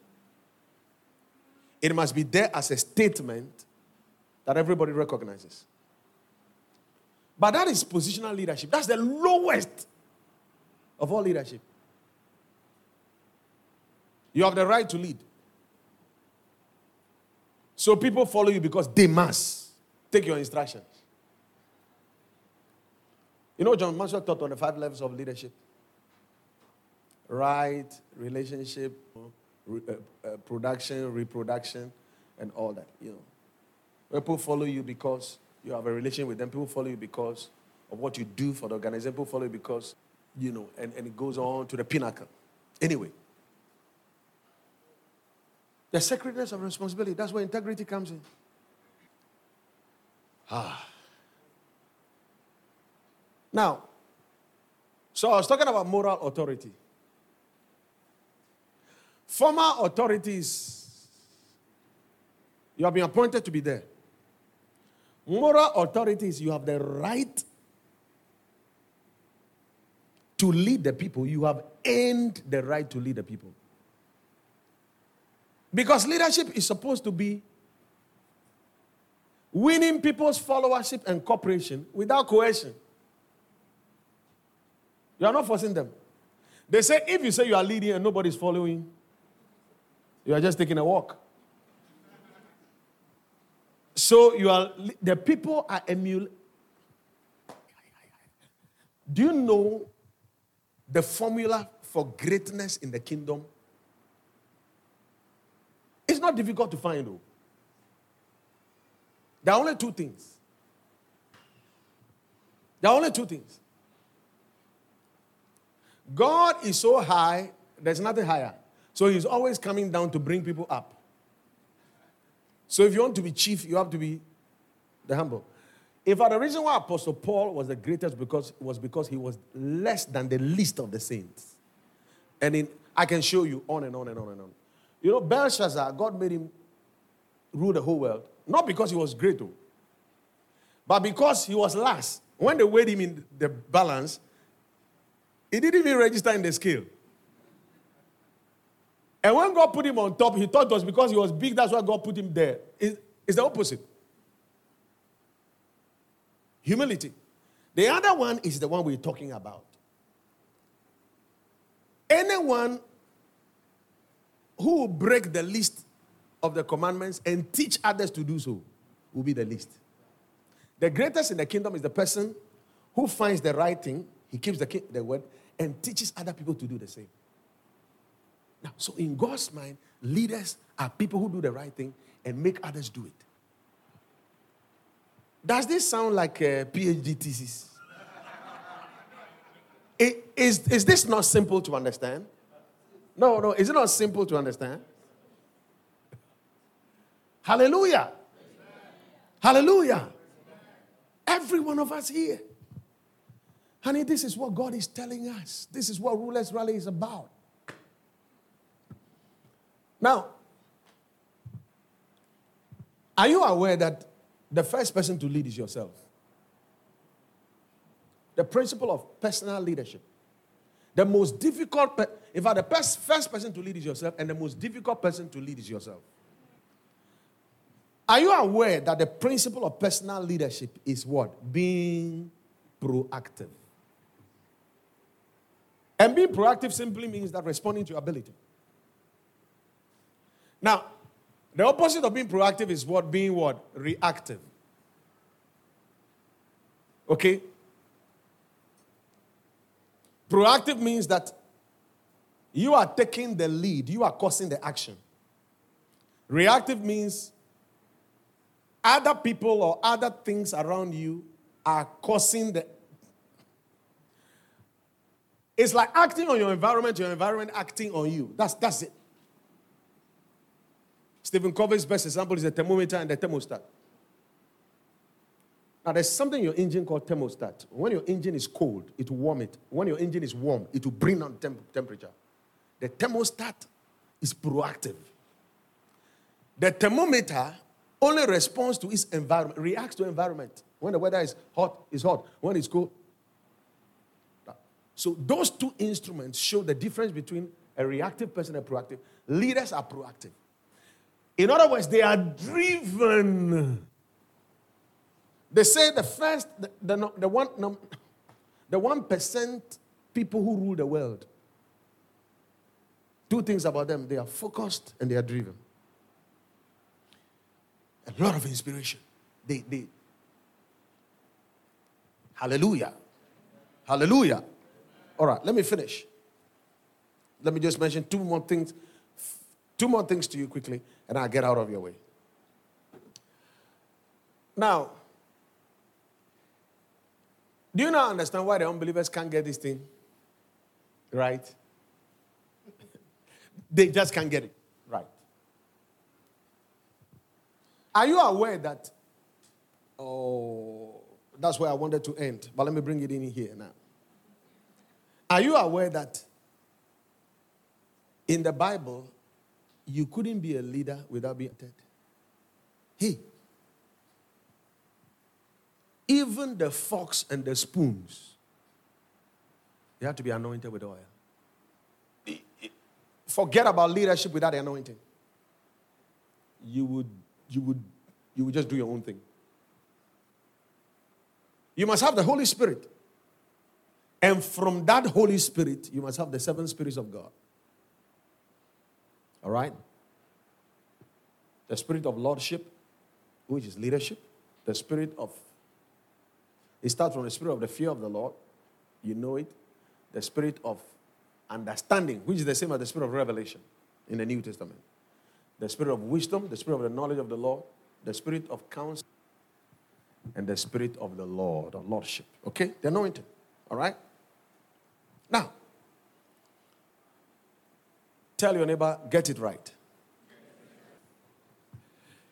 It must be there as a statement that everybody recognizes. But that is positional leadership. That's the lowest of all leadership. You have the right to lead. So people follow you because they must take your instructions. You know, John Maxwell taught on the five levels of leadership right, relationship, uh, uh, production, reproduction, and all that. You know, people follow you because you have a relation with them. People follow you because of what you do for the organization. People follow you because, you know, and, and it goes on to the pinnacle. Anyway, the sacredness of responsibility, that's where integrity comes in. Ah. Now, so I was talking about moral authority. Former authorities, you have been appointed to be there. Moral authorities, you have the right to lead the people. You have earned the right to lead the people. Because leadership is supposed to be winning people's followership and cooperation without coercion. You are not forcing them. They say if you say you are leading and nobody's following, you are just taking a walk. So you are the people are emulating. Do you know the formula for greatness in the kingdom? It's not difficult to find though. There are only two things. There are only two things. God is so high, there's nothing higher. So he's always coming down to bring people up. So if you want to be chief, you have to be the humble. If the reason why Apostle Paul was the greatest because was because he was less than the least of the saints. And in, I can show you on and on and on and on. You know, Belshazzar, God made him rule the whole world. Not because he was great, though, but because he was last. When they weighed him in the balance, he didn't even register in the scale. And when God put him on top, he thought it was because he was big, that's why God put him there. It's the opposite. Humility. The other one is the one we're talking about. Anyone who will break the least of the commandments and teach others to do so will be the least. The greatest in the kingdom is the person who finds the right thing, he keeps the, the word, and teaches other people to do the same. Now, so in God's mind, leaders are people who do the right thing and make others do it. Does this sound like a PhD thesis? Is, is this not simple to understand? No, no, is it not simple to understand? Hallelujah. Hallelujah. Every one of us here. Honey, this is what God is telling us. This is what Rulers Rally is about. Now, are you aware that the first person to lead is yourself? The principle of personal leadership. The most difficult, pe- in fact, the first person to lead is yourself, and the most difficult person to lead is yourself. Are you aware that the principle of personal leadership is what? Being proactive. And being proactive simply means that responding to your ability. Now, the opposite of being proactive is what? Being what? Reactive. Okay? Proactive means that you are taking the lead, you are causing the action. Reactive means other people or other things around you are causing the. It's like acting on your environment, your environment acting on you. That's, that's it. Stephen Covey's best example is the thermometer and the thermostat. Now, there's something in your engine called thermostat. When your engine is cold, it will warm it. When your engine is warm, it will bring down temp- temperature. The thermostat is proactive. The thermometer only responds to its environment, reacts to environment. When the weather is hot, it's hot. When it's cold. So those two instruments show the difference between a reactive person and a proactive. Leaders are proactive. In other words, they are driven they say the first, the, the, the one, the one percent people who rule the world. Two things about them: they are focused and they are driven. A lot of inspiration. They, they. Hallelujah. Hallelujah. All right, let me finish. Let me just mention two more things, two more things to you quickly, and I'll get out of your way. Now, do you now understand why the unbelievers can't get this thing? Right? they just can't get it. Right. Are you aware that? Oh, that's where I wanted to end, but let me bring it in here now. Are you aware that in the Bible, you couldn't be a leader without being dead? Hey, even the forks and the spoons, they have to be anointed with oil. Forget about leadership without the anointing. You would, you would, you would just do your own thing. You must have the Holy Spirit. And from that Holy Spirit, you must have the seven spirits of God. All right? The spirit of lordship, which is leadership, the spirit of it starts from the spirit of the fear of the Lord. You know it. The spirit of understanding, which is the same as the spirit of revelation in the New Testament. The spirit of wisdom, the spirit of the knowledge of the Lord, the spirit of counsel, and the spirit of the Lord, or lordship. Okay? The anointing. All right? Now, tell your neighbor, get it right.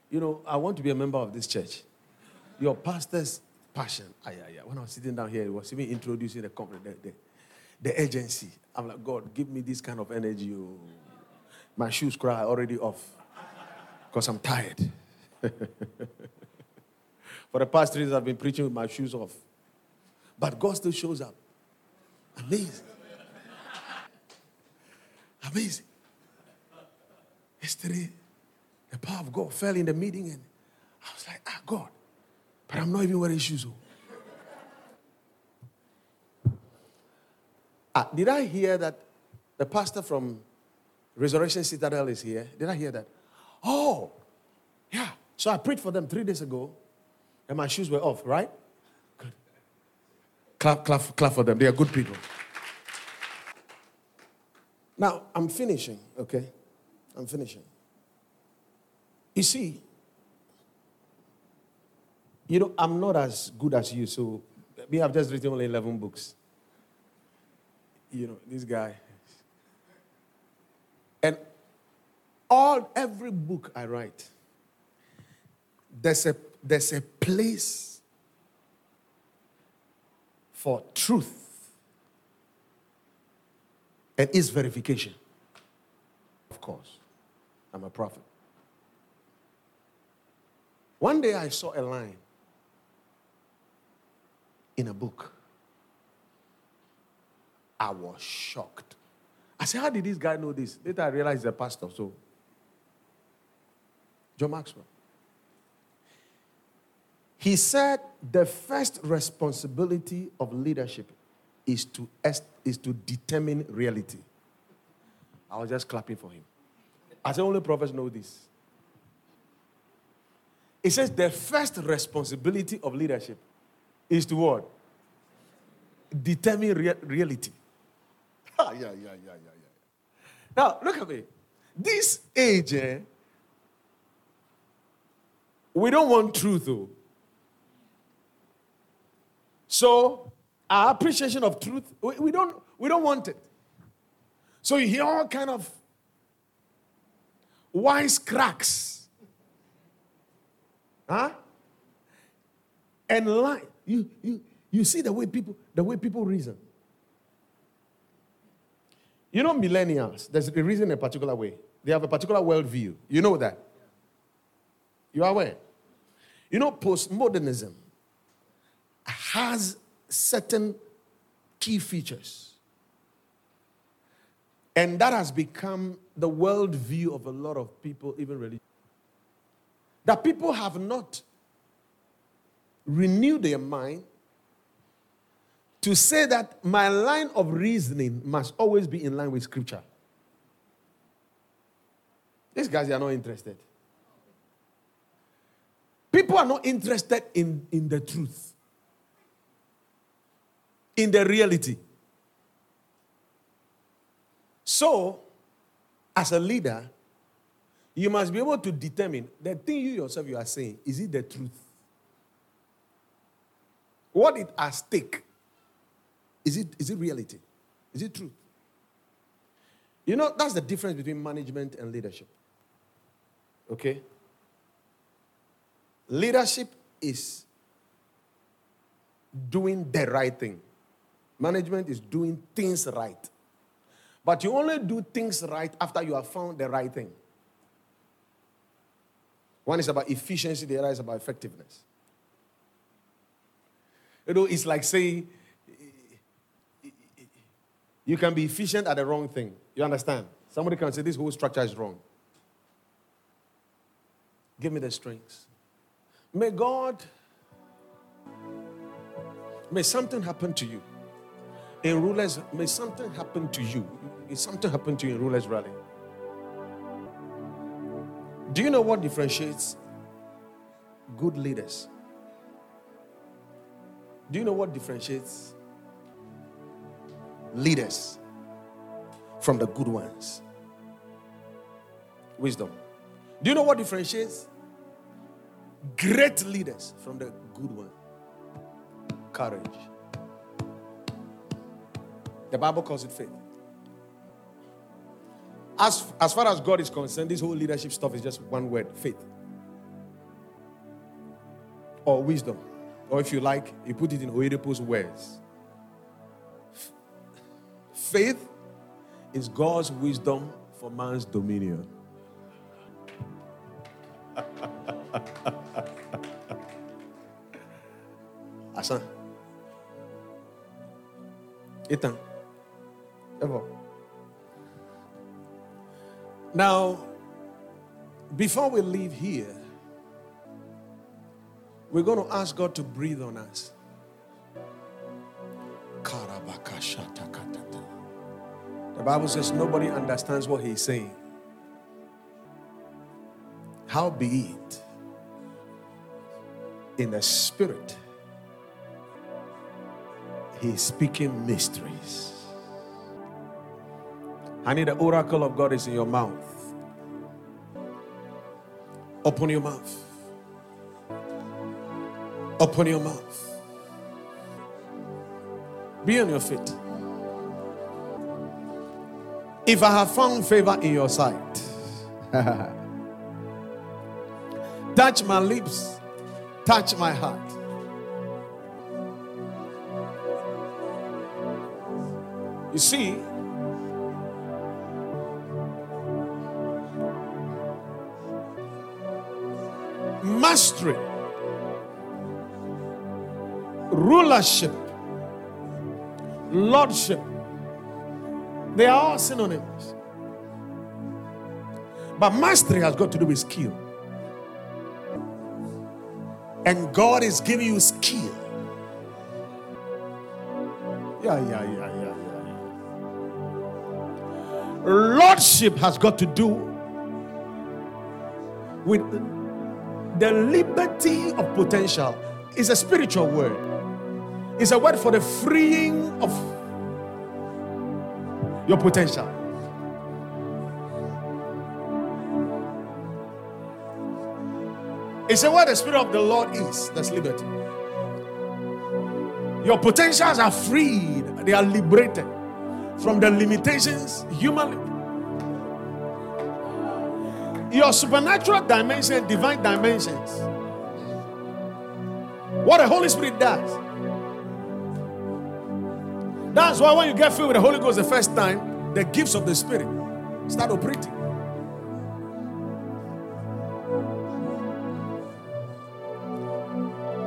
You know, I want to be a member of this church. Your pastors passion. Ah, yeah, yeah. When I was sitting down here, he was even introducing the company, the, the, the agency. I'm like, God, give me this kind of energy. Oh. My shoes cry already off because I'm tired. For the past three days, I've been preaching with my shoes off. But God still shows up. Amazing. Amazing. Yesterday, the power of God fell in the meeting, and I was like, ah, God, but I'm not even wearing shoes. Oh. Ah, did I hear that the pastor from Resurrection Citadel is here? Did I hear that? Oh, yeah. So I prayed for them three days ago, and my shoes were off, right? Good. Clap, clap, clap for them. They are good people. Now, I'm finishing, okay? I'm finishing. You see, You know, I'm not as good as you, so me, I've just written only 11 books. You know, this guy. And all, every book I write, there's a, there's a place for truth and its verification. Of course, I'm a prophet. One day I saw a line in a book. I was shocked. I said, How did this guy know this? Later I realized he's a pastor. So, John Maxwell. He said the first responsibility of leadership is to, is to determine reality. I was just clapping for him. I said, Only prophets know this. It says the first responsibility of leadership is to what? Determine rea- reality. Ah, yeah, yeah, yeah, yeah, yeah. Now, look at me. This age, eh, we don't want truth, though. So, our appreciation of truth, we, we, don't, we don't want it. So, you hear all kind of wise cracks. Huh? And lie. You, you, you see the way people, the way people reason. You know, millennials, there's a reason a particular way. They have a particular worldview. You know that? You are aware? You know, postmodernism has certain key features. And that has become the worldview of a lot of people, even religious. That people have not renewed their mind to say that my line of reasoning must always be in line with scripture. These guys are not interested. People are not interested in, in the truth, in the reality. So, as a leader, you must be able to determine the thing you yourself you are saying is it the truth? What it at stake is it, is it reality? Is it truth? You know, that's the difference between management and leadership. Okay? Leadership is doing the right thing, management is doing things right. But you only do things right after you have found the right thing. One is about efficiency, the other is about effectiveness. You know, it's like saying you can be efficient at the wrong thing. You understand? Somebody can say this whole structure is wrong. Give me the strength. May God, may something happen to you. In rulers, may something happen to you. May something happen to you in rulers rally. Do you know what differentiates good leaders? Do you know what differentiates leaders from the good ones. Wisdom. Do you know what differentiates great leaders from the good one? Courage. The Bible calls it faith. As, as far as God is concerned, this whole leadership stuff is just one word faith. Or wisdom. Or if you like, you put it in Oyedepo's words Faith is God's wisdom for man's dominion. Asan. Ethan. Ever. Now, before we leave here, we're going to ask God to breathe on us. The Bible says nobody understands what he's saying. How be it in the spirit, he's speaking mysteries. I need the oracle of God is in your mouth. Open your mouth. Open your mouth. Be on your feet. If I have found favor in your sight, touch my lips, touch my heart. You see, mastery, rulership, lordship, they are all synonyms. But mastery has got to do with skill. And God is giving you skill. Yeah, yeah, yeah, yeah, yeah. Lordship has got to do with the liberty of potential. is a spiritual word. It's a word for the freeing of your potential. It's a word the Spirit of the Lord is. That's liberty. Your potentials are freed, they are liberated from the limitations, human your supernatural dimension, divine dimensions. What the Holy Spirit does. That's why when you get filled with the Holy Ghost the first time, the gifts of the Spirit start operating.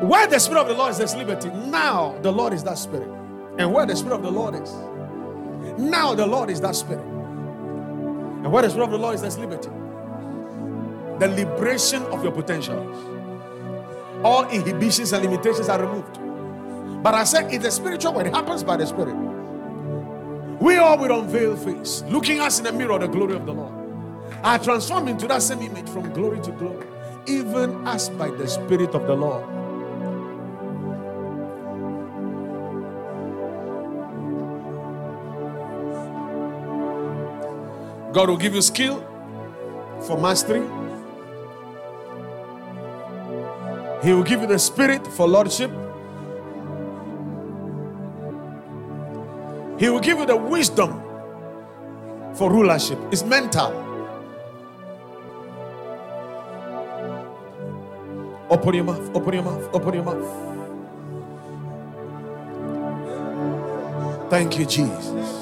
Where the Spirit of the Lord is, there's liberty. Now the Lord is that Spirit. And where the Spirit of the Lord is, now the Lord is that Spirit. And where the Spirit of the Lord is, there's liberty. The liberation of your potentials. All inhibitions and limitations are removed. But I said it's a spiritual it happens by the Spirit. We all with unveiled face, looking us in the mirror the glory of the Lord, are transformed into that same image from glory to glory, even as by the Spirit of the Lord. God will give you skill for mastery. He will give you the spirit for lordship. He will give you the wisdom for rulership. It's mental. Open your mouth, open your mouth, open your mouth. Thank you, Jesus.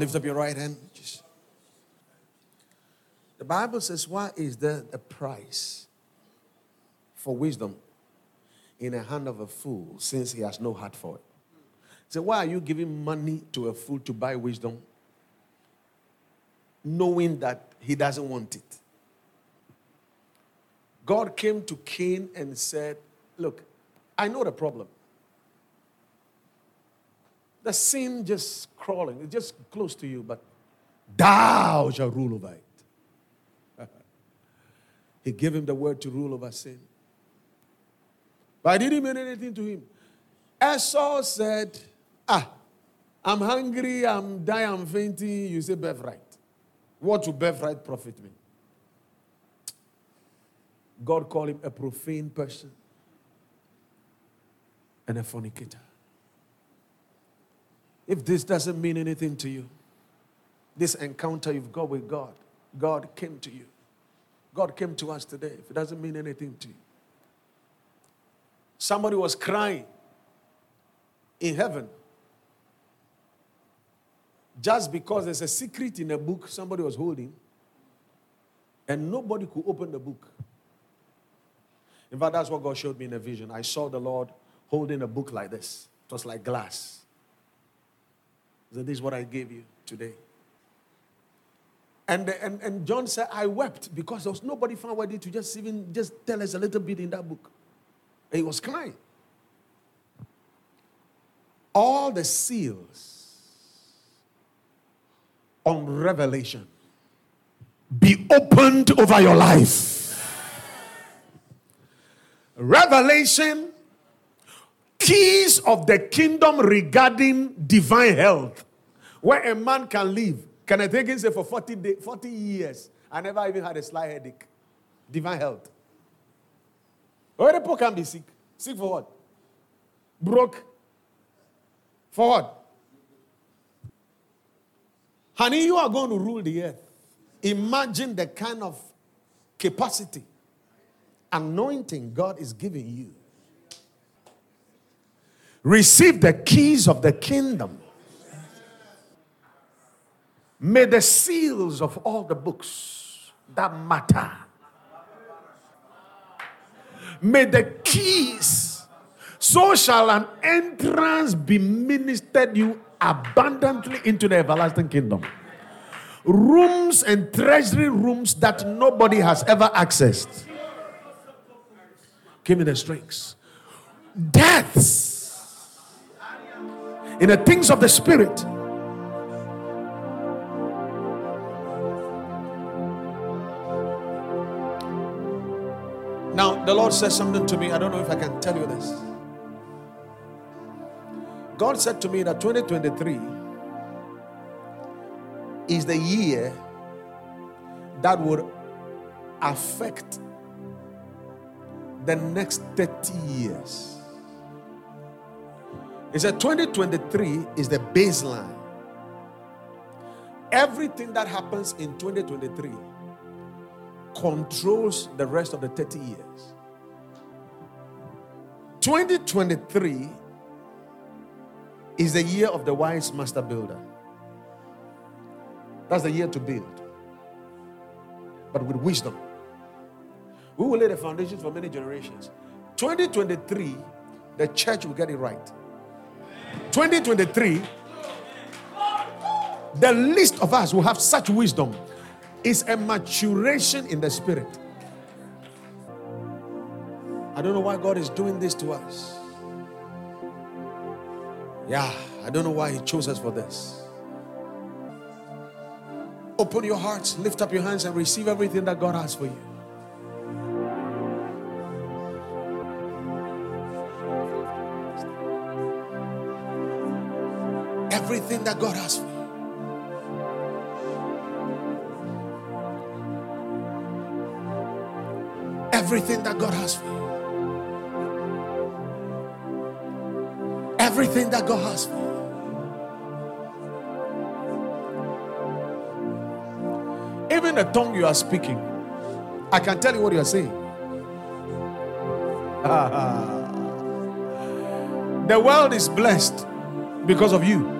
Lift up your right hand. Just- The Bible says, Why is there a price for wisdom in the hand of a fool since he has no heart for it? So, why are you giving money to a fool to buy wisdom knowing that he doesn't want it? God came to Cain and said, Look, I know the problem. The sin just crawling, it's just close to you, but thou shalt rule over it. He gave him the word to rule over sin. But I didn't mean anything to him. Esau said, Ah, I'm hungry, I'm dying, I'm fainting. You say birthright. What will birthright profit me? God called him a profane person and a fornicator. If this doesn't mean anything to you, this encounter you've got with God, God came to you. God came to us today. If it doesn't mean anything to you, somebody was crying in heaven just because there's a secret in a book somebody was holding and nobody could open the book. In fact, that's what God showed me in a vision. I saw the Lord holding a book like this, it was like glass. This is what I gave you today. And, and, and John said, I wept because there was nobody found worthy to just even just tell us a little bit in that book. And he was crying. All the seals on revelation be opened over your life. Revelation, keys of the kingdom regarding divine health, where a man can live. Can I take it say for 40, day, 40 years? I never even had a slight headache. Divine health. Where people can be sick. Sick for what? Broke. For what? Honey, you are going to rule the earth. Imagine the kind of capacity, anointing God is giving you. Receive the keys of the kingdom. May the seals of all the books that matter, may the keys, so shall an entrance be ministered you abundantly into the everlasting kingdom. Rooms and treasury rooms that nobody has ever accessed. Give me the strength. Deaths in the things of the spirit. Now, the Lord says something to me. I don't know if I can tell you this. God said to me that 2023 is the year that would affect the next 30 years. He said 2023 is the baseline. Everything that happens in 2023 controls the rest of the 30 years. 2023 is the year of the wise master builder. That's the year to build, but with wisdom. We will lay the foundations for many generations. 2023, the church will get it right. 2023, the least of us will have such wisdom. It's a maturation in the spirit. I don't know why God is doing this to us. Yeah, I don't know why He chose us for this. Open your hearts, lift up your hands, and receive everything that God has for you. Everything that God has for you. Everything that God has for you. Everything that God has for you. Even the tongue you are speaking, I can tell you what you are saying. the world is blessed because of you.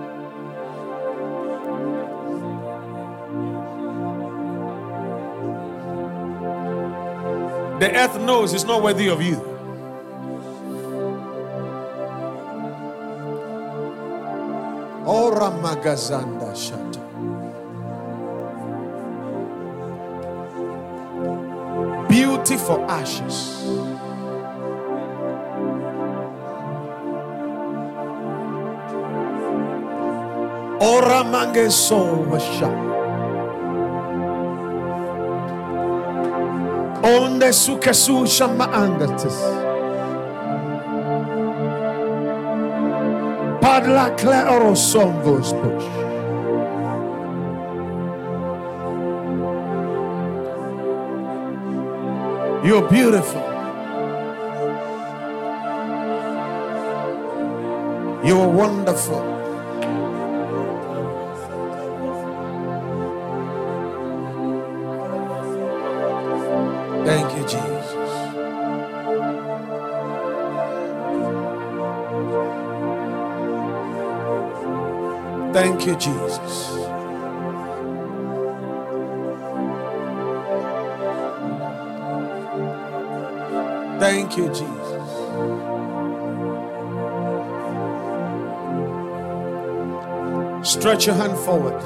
The earth knows it's not worthy of you. Ora magazanda shata. Beauty for ashes. Ora mange Onde shama angatis. Padla claro somvos push. You're beautiful. You're wonderful. Thank you, Jesus. Thank you, Jesus. Stretch your hand forward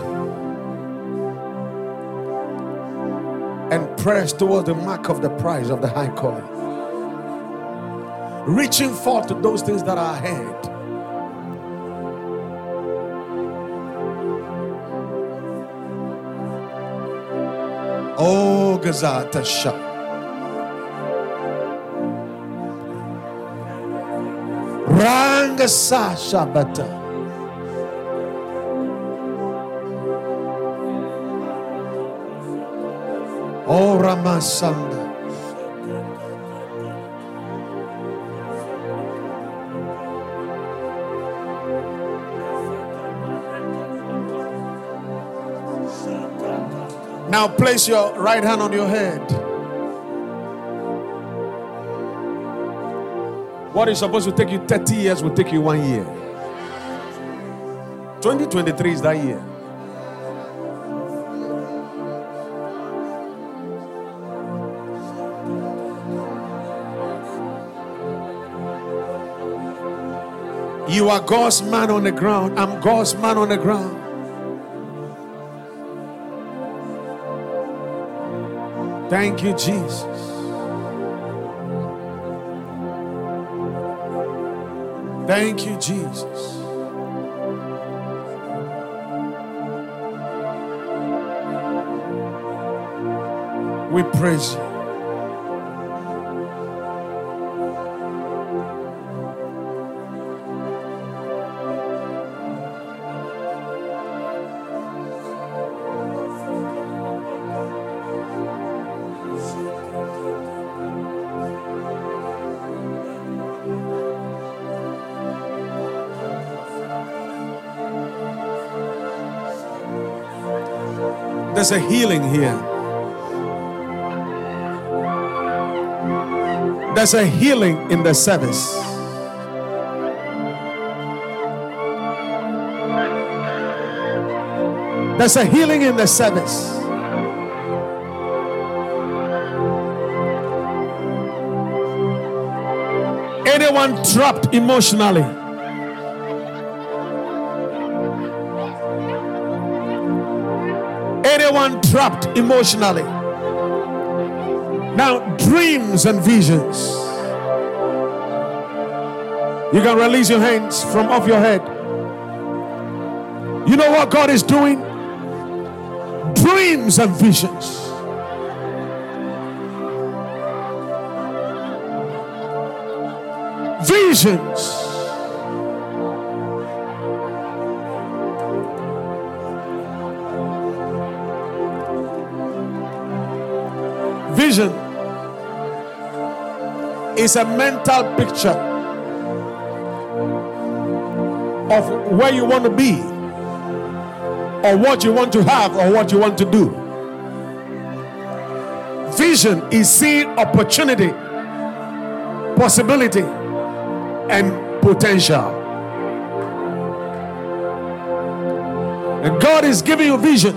and press towards the mark of the prize of the high calling. Reaching forth to those things that are ahead. Gazata Shah. Ranga Sasha Bata. Oh, Ramasanda. Now place your right hand on your head. What is supposed to take you 30 years will take you one year. 2023 is that year. You are God's man on the ground. I'm God's man on the ground. Thank you, Jesus. Thank you, Jesus. We praise you. There's a healing here. There's a healing in the service. There's a healing in the service. Anyone trapped emotionally, trapped emotionally. Now, dreams and visions. You can release your hands from off your head. You know what God is doing? Dreams and visions. Visions. Is a mental picture of where you want to be, or what you want to have, or what you want to do. Vision is seeing opportunity, possibility, and potential. And God is giving you vision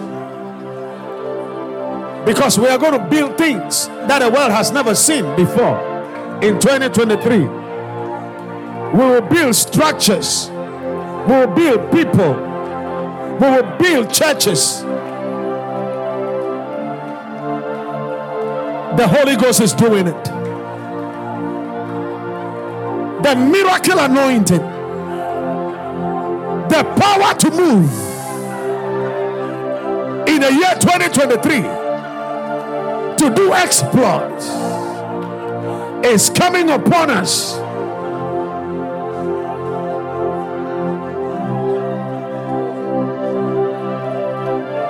because we are going to build things that the world has never seen before in 2023. We will build structures, we will build people, we will build churches. The Holy Ghost is doing it. The miracle anointing, the power to move in the year 2023 to do exploits is coming upon us.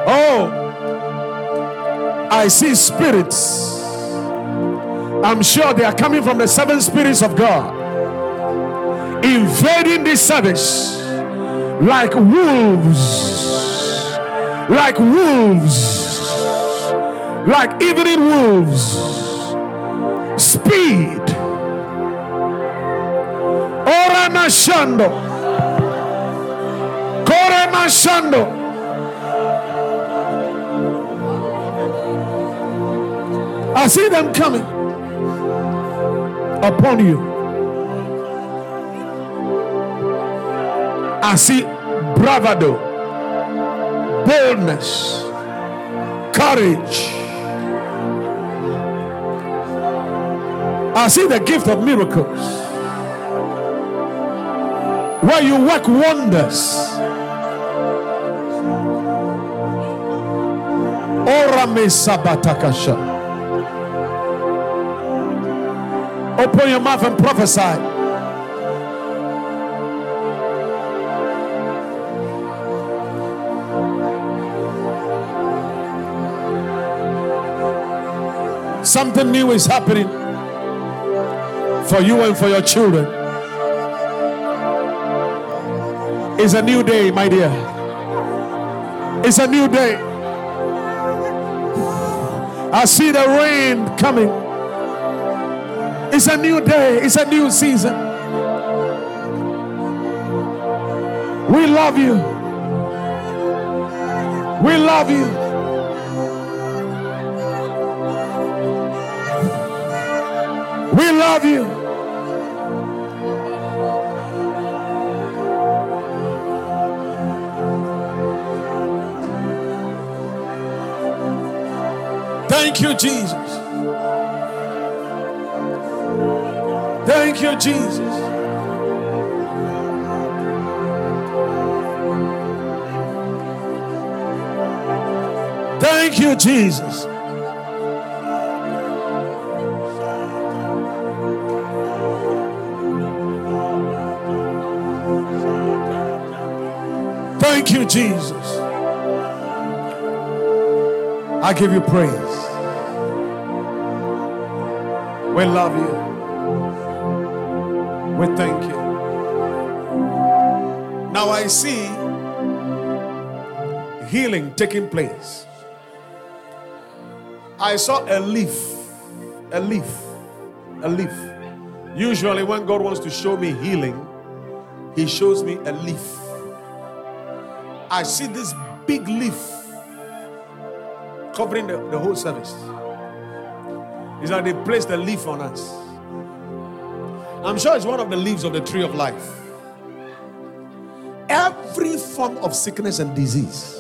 Oh, I see spirits. I'm sure they are coming from the seven spirits of God, invading this service like wolves, like wolves, like evening wolves. Speed. Ora mashando. Kore mashando. I see them coming upon you. I see bravado, boldness, courage. I see the gift of miracles where you work wonders. Open your mouth and prophesy. Something new is happening for you and for your children. It's a new day, my dear. It's a new day. I see the rain coming. It's a new day, it's a new season. We love you. We love you. We love you. Thank you, Jesus. Thank you, Jesus. Thank you, Jesus. Thank you, Jesus. I give you praise. We love you. We thank you. Now I see healing taking place. I saw a leaf, a leaf, a leaf. Usually, when God wants to show me healing, He shows me a leaf. I see this big leaf covering the, the whole service. It's like they placed the leaf on us. I'm sure it's one of the leaves of the tree of life. Every form of sickness and disease.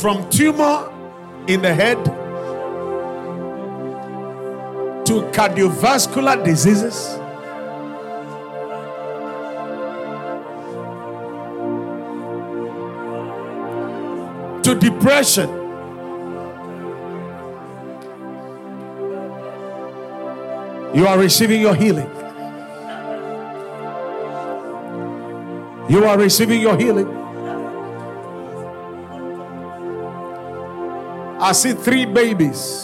From tumor in the head to cardiovascular diseases depression. You are receiving your healing. You are receiving your healing. I see three babies.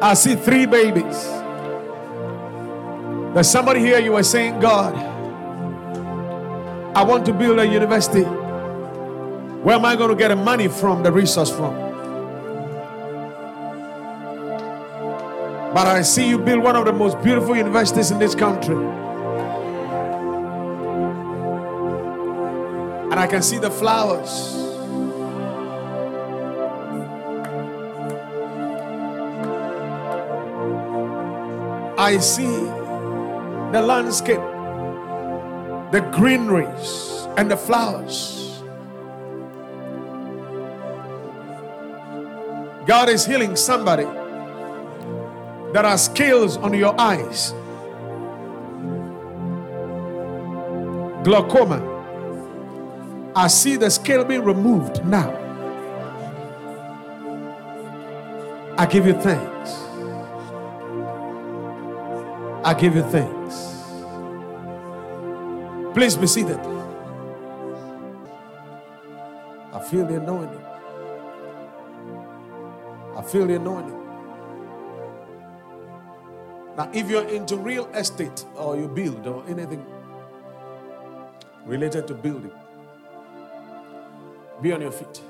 I see three babies. There's somebody here, you are saying, God, I want to build a university. Where am I going to get the money from, the resource from? But I see you build one of the most beautiful universities in this country. And I can see the flowers. I see the landscape the greeneries and the flowers. God is healing somebody There are scales on your eyes, glaucoma,
I see the scale being removed now. I give you thanks. I give you thanks. Please be seated. I feel the anointing. I feel the anointing. Now, if you're into real estate or you build or anything related to building, be on your feet.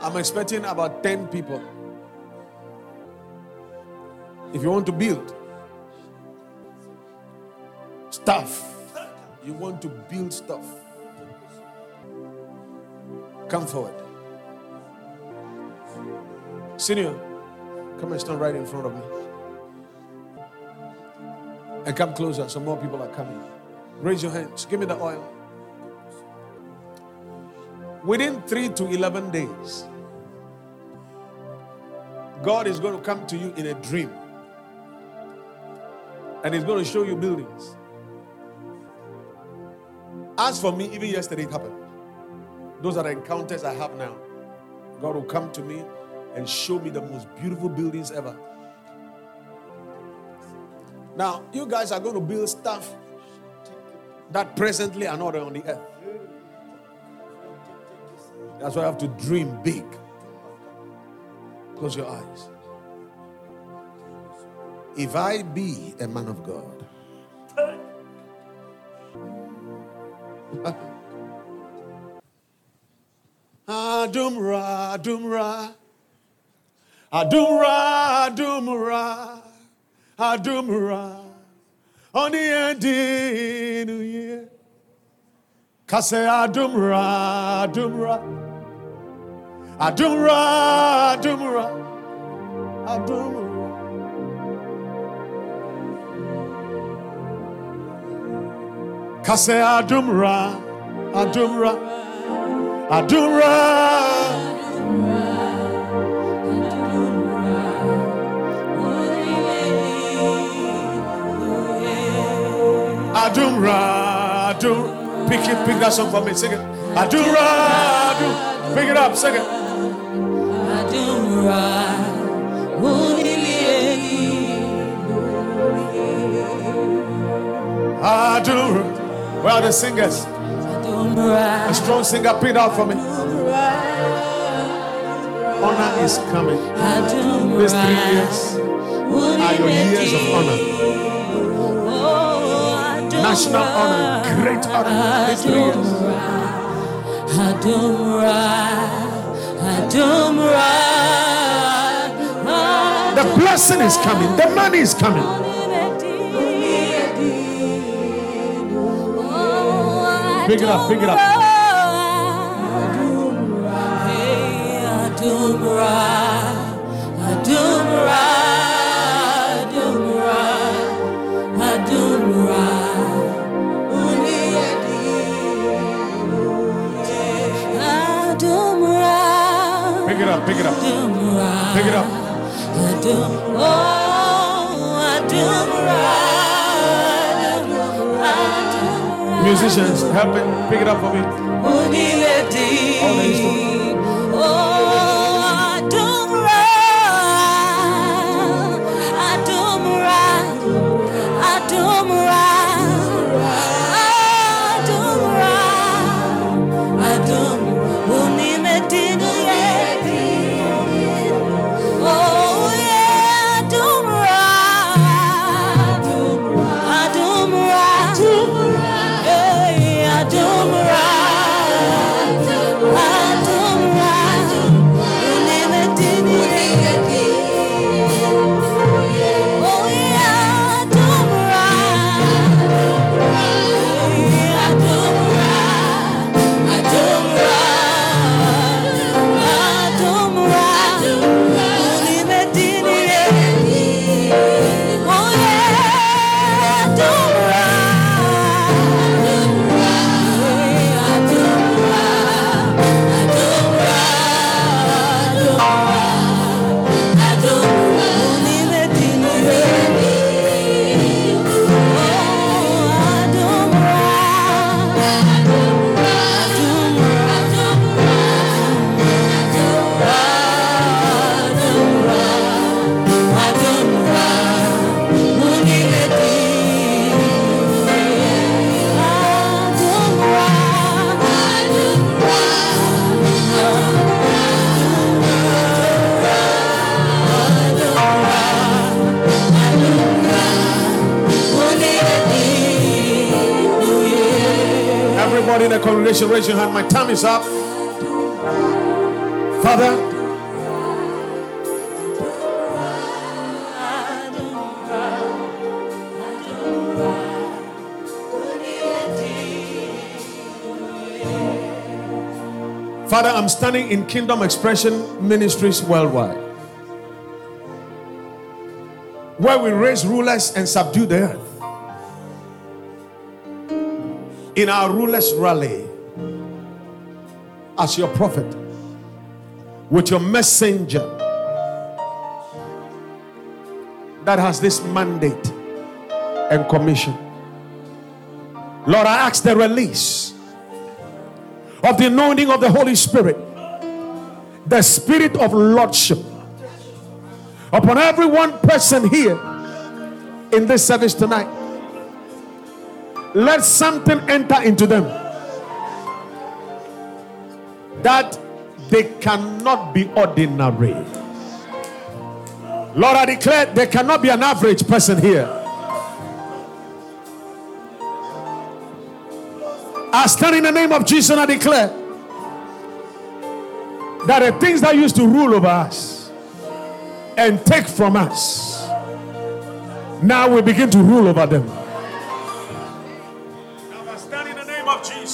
I'm expecting about 10 people. If you want to build stuff, you want to build stuff, come forward. Senior, come and stand right in front of me. And come closer, so more people are coming. Raise your hands. Give me the oil. Within 3 to 11 days, God is going to come to you in a dream. And He's going to show you buildings. As for me, even yesterday it happened. Those are the encounters I have now. God will come to me and show me the most beautiful buildings ever. Now, you guys are going to build stuff that presently are not on the earth. That's why I have to dream big. Close your eyes. If I be a man of God, Ah. Adumra, Adumra, Adumra, Adumra, Adumra, on the end of the year. Kase Adumra, Adumra. Adumra, Adumra, Adumra. Kase Adumra, Adumra, Adumra. Adumra, Adum. Pick it, pick that song for me. Sing it. Adumra, Adum. Pick it up, sing it. Adumra. Where are the singers? A strong singer, pick out for me. Honor is coming. These three years are your years of honor. National honor, great honor. These three years. The blessing is coming. The money is coming. Pick it up, pick it up. Pick it up, pick it up. Pick it up. Musicians, help me. Pick it up for me.
In the congregation, raise your hand. My time is up. Father, Father, I'm standing in Kingdom Expression Ministries worldwide, where we raise rulers and subdue the earth. In our rulers' rally, as your prophet, with your messenger that has this mandate and commission. Lord, I ask the release of the anointing of the Holy Spirit, the spirit of lordship upon every one person here in this service tonight. Let something enter into them that they cannot be ordinary. Lord, I declare there cannot be an average person here. I stand in the name of Jesus and I declare that the things that used to rule over us and take from us, now we begin to rule over them.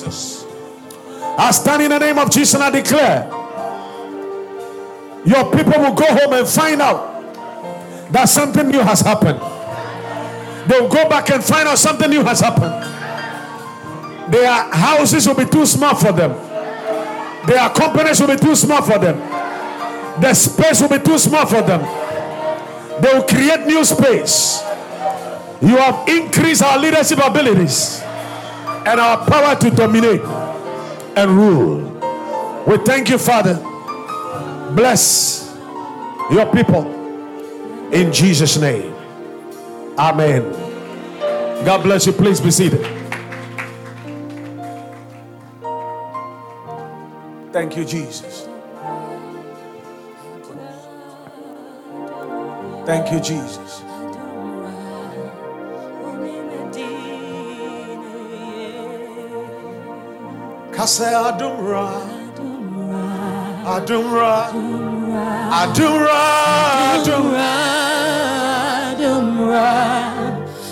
Jesus. I stand in the name of Jesus and I declare your people will go home and find out that something new has happened. They'll go back and find out something new has happened. Their houses will be too small for them. Their companies will be too small for them. The space will be too small for them. They will create new space. You have increased our leadership abilities and our power to dominate and rule. We thank you, Father. Bless your people in Jesus' name. Amen. God bless you. Please be seated. Thank you, Jesus. Thank you, Jesus. Kase adumra, adumra, adumra, adumra,
adumra,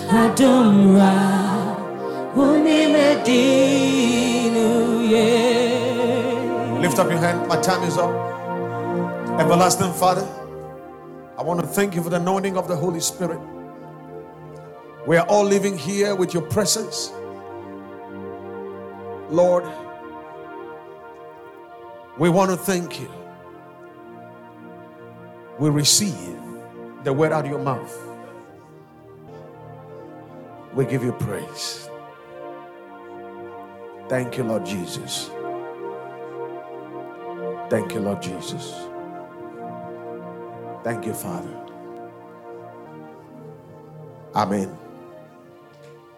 adumra, unimedinu, yeah.
Lift up your hand. My time is up. Everlasting Father, I want to thank you for the anointing of the Holy Spirit. We are all living here with your presence. Lord, we want to thank you. We receive the word out of your mouth. We give you praise. Thank you, Lord Jesus. Thank you, Lord Jesus. Thank you, Father. Amen.